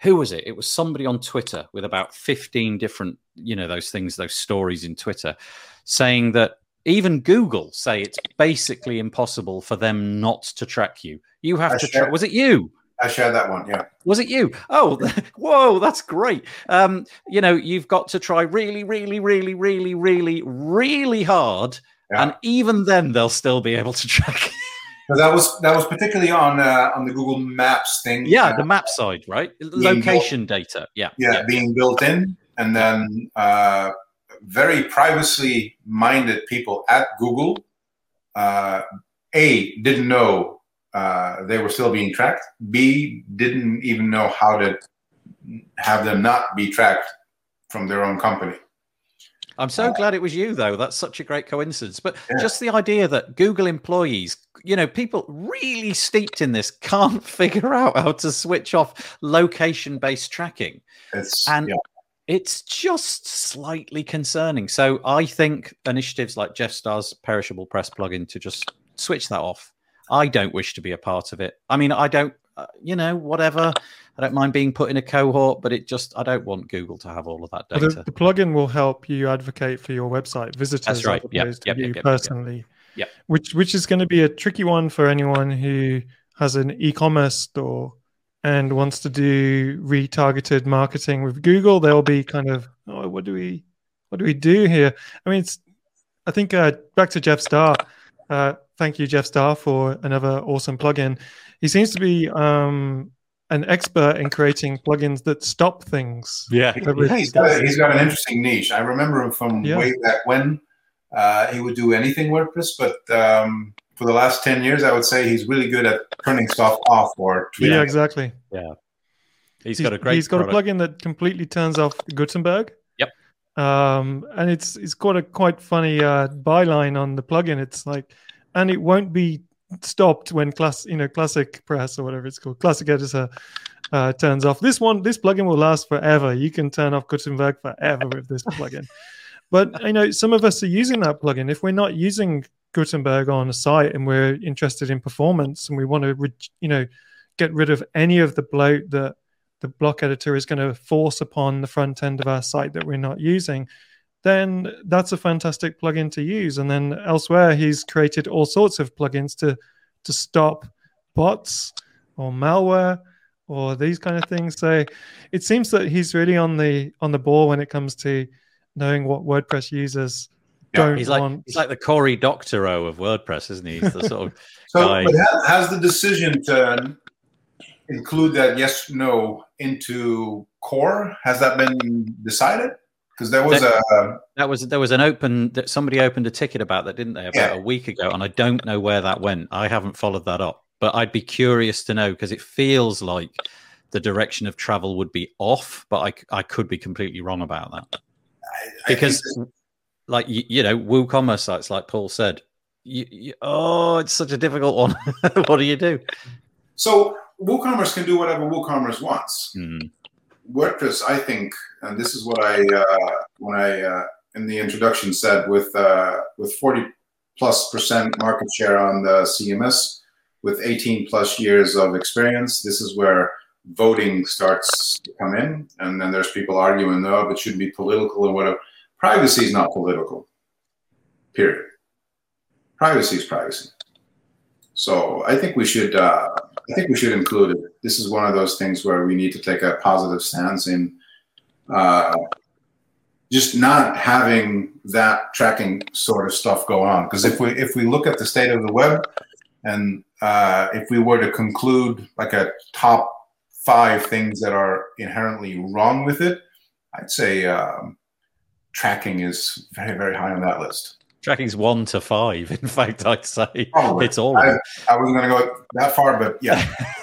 who was it? It was somebody on Twitter with about 15 different, you know, those things, those stories in Twitter saying that even Google say it's basically impossible for them not to track you. You have I to track. Was it you? I shared that one. Yeah. Was it you? Oh, whoa, that's great. Um, you know, you've got to try really, really, really, really, really, really hard. Yeah. And even then, they'll still be able to track so that was that was particularly on uh, on the Google Maps thing. Yeah, uh, the map side, right? Location built, data. Yeah, yeah, yeah, being built in, and then uh, very privacy minded people at Google, uh, a didn't know uh, they were still being tracked. B didn't even know how to have them not be tracked from their own company. I'm so glad it was you, though. That's such a great coincidence. But yeah. just the idea that Google employees, you know, people really steeped in this can't figure out how to switch off location based tracking. It's, and yeah. it's just slightly concerning. So I think initiatives like Jeff Starr's perishable press plugin to just switch that off. I don't wish to be a part of it. I mean, I don't, uh, you know, whatever. I don't mind being put in a cohort, but it just I don't want Google to have all of that data. The, the, plugin will help you advocate for your website visitors That's right. yep, yep, you yep, personally. Yeah. Which which is going to be a tricky one for anyone who has an e-commerce store and wants to do retargeted marketing with Google. They'll be kind of, oh, what do we what do we do here? I mean, it's I think uh, back to Jeff Starr. Uh, thank you, Jeff Starr, for another awesome plugin. He seems to be um, an expert in creating plugins that stop things. Yeah, yeah he's, got, he's got an interesting niche. I remember him from yeah. way back when. Uh, he would do anything WordPress, but um, for the last 10 years, I would say he's really good at turning stuff off or tweeting. Yeah, exactly. Yeah. he's, he's got a great He's got product. a plugin that completely turns off Gutenberg. Yep. Um, and it's it's got a quite funny uh, byline on the plugin. It's like, and it won't be stopped when class you know classic press or whatever it's called classic editor uh, turns off. This one this plugin will last forever. You can turn off gutenberg forever with this plugin. But you know some of us are using that plugin. If we're not using gutenberg on a site and we're interested in performance and we want to re- you know get rid of any of the bloat that the block editor is going to force upon the front end of our site that we're not using then that's a fantastic plugin to use. And then elsewhere, he's created all sorts of plugins to to stop bots or malware or these kind of things. So it seems that he's really on the on the ball when it comes to knowing what WordPress users yeah, don't he's like, want. He's like the Cory Doctorow of WordPress, isn't he? He's the sort of so, guy. But has the decision to include that yes no into core has that been decided? Because there was that, a that was there was an open that somebody opened a ticket about that, didn't they? About yeah. a week ago, and I don't know where that went. I haven't followed that up, but I'd be curious to know because it feels like the direction of travel would be off, but I I could be completely wrong about that I, because. like you, you, know, WooCommerce sites, like Paul said, you, you, oh, it's such a difficult one. what do you do? So WooCommerce can do whatever WooCommerce wants. Mm. WordPress, I think, and this is what I uh, when I uh, in the introduction said, with uh, with 40 plus percent market share on the CMS, with 18 plus years of experience, this is where voting starts to come in, and then there's people arguing, no, it should be political or whatever. Privacy is not political. Period. Privacy is privacy. So I think we should. Uh, I think we should include it. This is one of those things where we need to take a positive stance in uh, just not having that tracking sort of stuff go on. Because if we if we look at the state of the web, and uh, if we were to conclude like a top five things that are inherently wrong with it, I'd say um, tracking is very very high on that list. Tracking's one to five. In fact, I'd say Probably. it's all. I, I wasn't going to go that far, but yeah.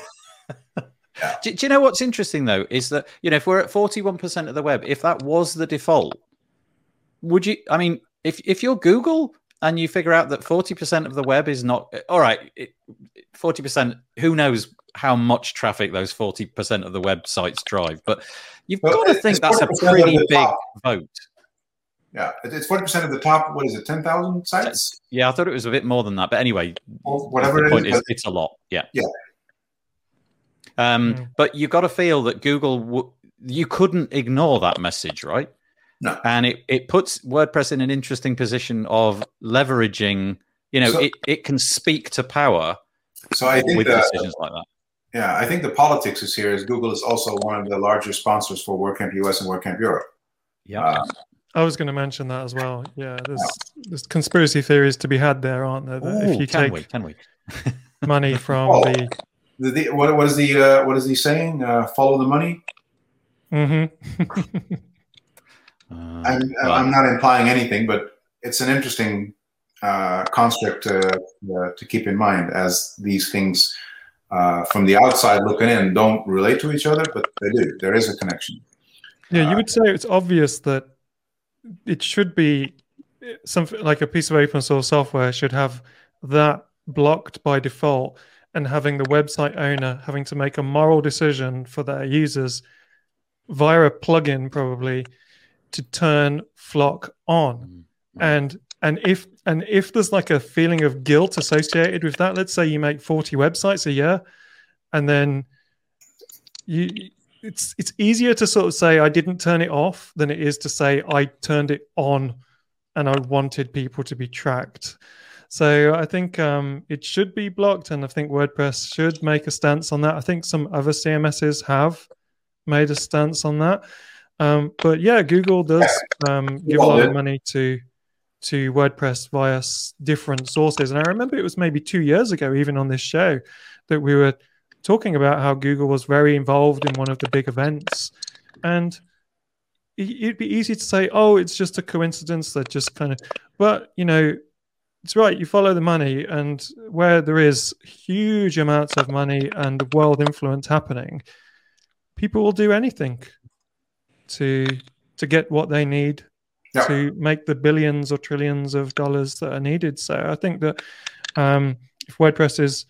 Do, do you know what's interesting though is that you know if we're at forty-one percent of the web, if that was the default, would you? I mean, if if you're Google and you figure out that forty percent of the web is not all right, forty percent, who knows how much traffic those forty percent of the websites drive? But you've Well, got to think that's a pretty big top. vote. Yeah, it's forty percent of the top. What is it? Ten thousand sites, Yeah, I thought it was a bit more than that, but anyway, or whatever the it point is. is, it's a lot. Yeah. Yeah. Um, Mm. But you've got to feel that Google, w- you couldn't ignore that message, right? No. And it, it puts WordPress in an interesting position of leveraging, you know, So- it, it can speak to power So I think with that decisions like that. yeah, I think the politics is here. Is Google is also one of the larger sponsors for WordCamp US and WordCamp Europe. Yeah. Uh, I was going to mention that as well. Yeah, there's there's conspiracy theories to be had there, aren't there? That Ooh, if you can take we? Can we? money from Oh. the the, the, what, what is the uh, what is he saying? Uh, follow the money. Mhm. Uh, I'm, right. I'm not implying anything, but it's an interesting uh, construct to, uh, to keep in mind as these things uh, from the outside looking in don't relate to each other, but they do. There is a connection. Yeah, Uh, you would say it's obvious that it should be something like a piece of open source software should have that blocked by default and having the website owner having to make a moral decision for their users via a plugin probably to turn FLoC on Mm. and and if and if there's like a feeling of guilt associated with that let's say you make 40 websites a year and then you it's it's easier to sort of say i didn't turn it off than it is to say i turned it on and i wanted people to be tracked so i think um, it should be blocked and i think wordpress should make a stance on that i think some other cms's have made a stance on that um, but yeah google does um, give a all lot of money to to WordPress via s- different sources. And I remember it was maybe two years ago, even on this show, that we were talking about how Google was very involved in one of the big events. And it'd be easy to say, oh, it's just a coincidence that just kind of, but you know, it's right. You follow the money, and where there is huge amounts of money and world influence happening, people will do anything to to get what they need Yeah. to make the billions or trillions of dollars that are needed. So I think that um, if WordPress is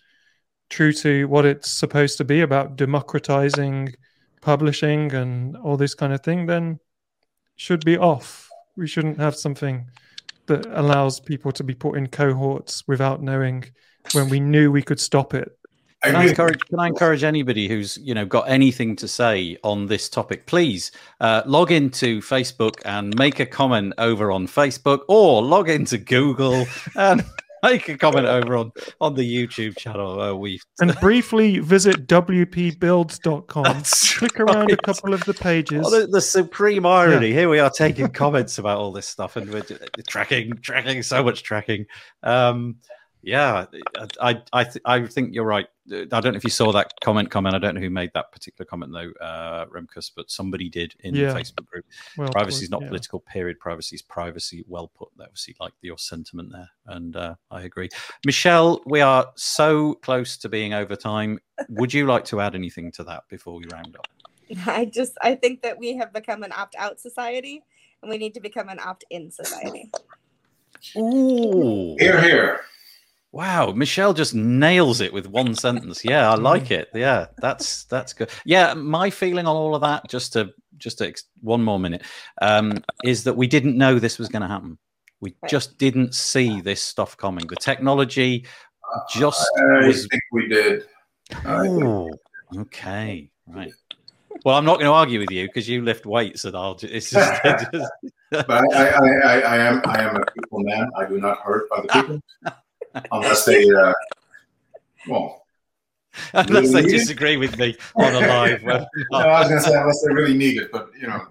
true to what it's supposed to be about democratizing publishing and all this kind of thing, then should be off. We shouldn't have something that allows people to be put in cohorts without knowing when we knew we could stop it. Can I encourage? Can I encourage anybody who's you know got anything to say on this topic? Please uh, log into Facebook and make a comment over on Facebook, or log into Google and make a comment over on on the YouTube channel. Uh, we And briefly visit wpbuilds.com. That's Click around a couple of the pages. Oh, the, the supreme irony. Here we are taking comments about all this stuff, and we're just- tracking, tracking, so much tracking. Um, yeah, I, I, th- I think you're right. I don't know if you saw that comment. Comment. I don't know who made that particular comment though, uh, Remkus, but somebody did in Yeah. the Facebook group. Well privacy is not yeah. political. Period. Privacy is privacy. Well put. That obviously like your sentiment there, and uh, I agree. Michelle, we are so close to being over time. Would you like to add anything to that before we round up? I just I think that we have become an opt-out society, and we need to become an opt-in society. Ooh. Hear, hear. Wow, Michelle just nails it with one sentence. Yeah, I like it. Yeah, that's that's good. Yeah, my feeling on all of that, just to just ex- one more minute, um, is that we didn't know this was going to happen. We Right. just didn't see this stuff coming. The technology just I was. think we did. Oh, okay, right. Well, I'm not going to argue with you because you lift weights, and I'll. Just, it's just, just- but I, I, I, I am I am a people man. I do not hurt other people unless they. Uh, well, unless they Really? disagree with me on a live no, I was going to say unless they really need it, but you know,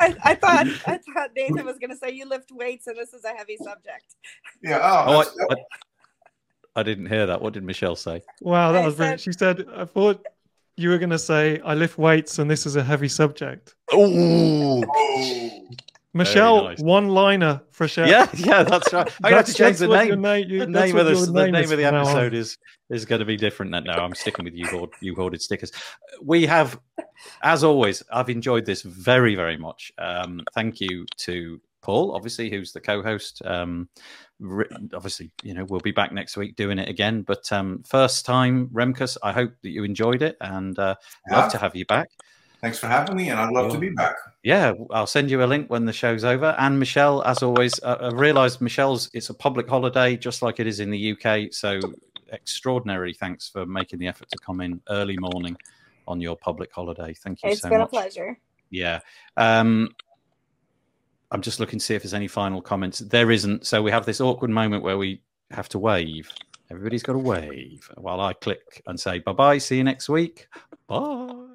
I, I thought I thought Nathan was going to say you lift weights and this is a heavy subject. yeah. Oh, Oh, I, I, I didn't hear that. What did Michelle say? Wow, that I was brilliant. said- She said, I thought you were going to say, I lift weights and this is a heavy subject. Oh, Michelle, nice. one liner for Chef. yeah, yeah, that's right. I have to change the name. name. you- The name of the, your the name is of the from now on. episode is is going to be different. No, no, I'm sticking with you. Hoard, you hoarded stickers. We have, as always, I've enjoyed this very, very much. Um, thank you to Paul, obviously, who's the co-host. Um, obviously, you know, we'll be back next week doing it again. But um, first time, Remkus, I hope that you enjoyed it and uh, love to have you back. Thanks for having me, and I'd love to be back. Yeah, I'll send you a link when the show's over. And Michelle, as always, uh, I realised Michelle's it's a public holiday, just like it is in the UK. So extraordinary thanks for making the effort to come in early morning on your public holiday. Thank you It's so been much. a pleasure. Yeah. Um, I'm just looking to see if there's any final comments. There isn't. So we have this awkward moment where we have to wave. Everybody's got to wave while I click and say bye bye. See you next week. Bye.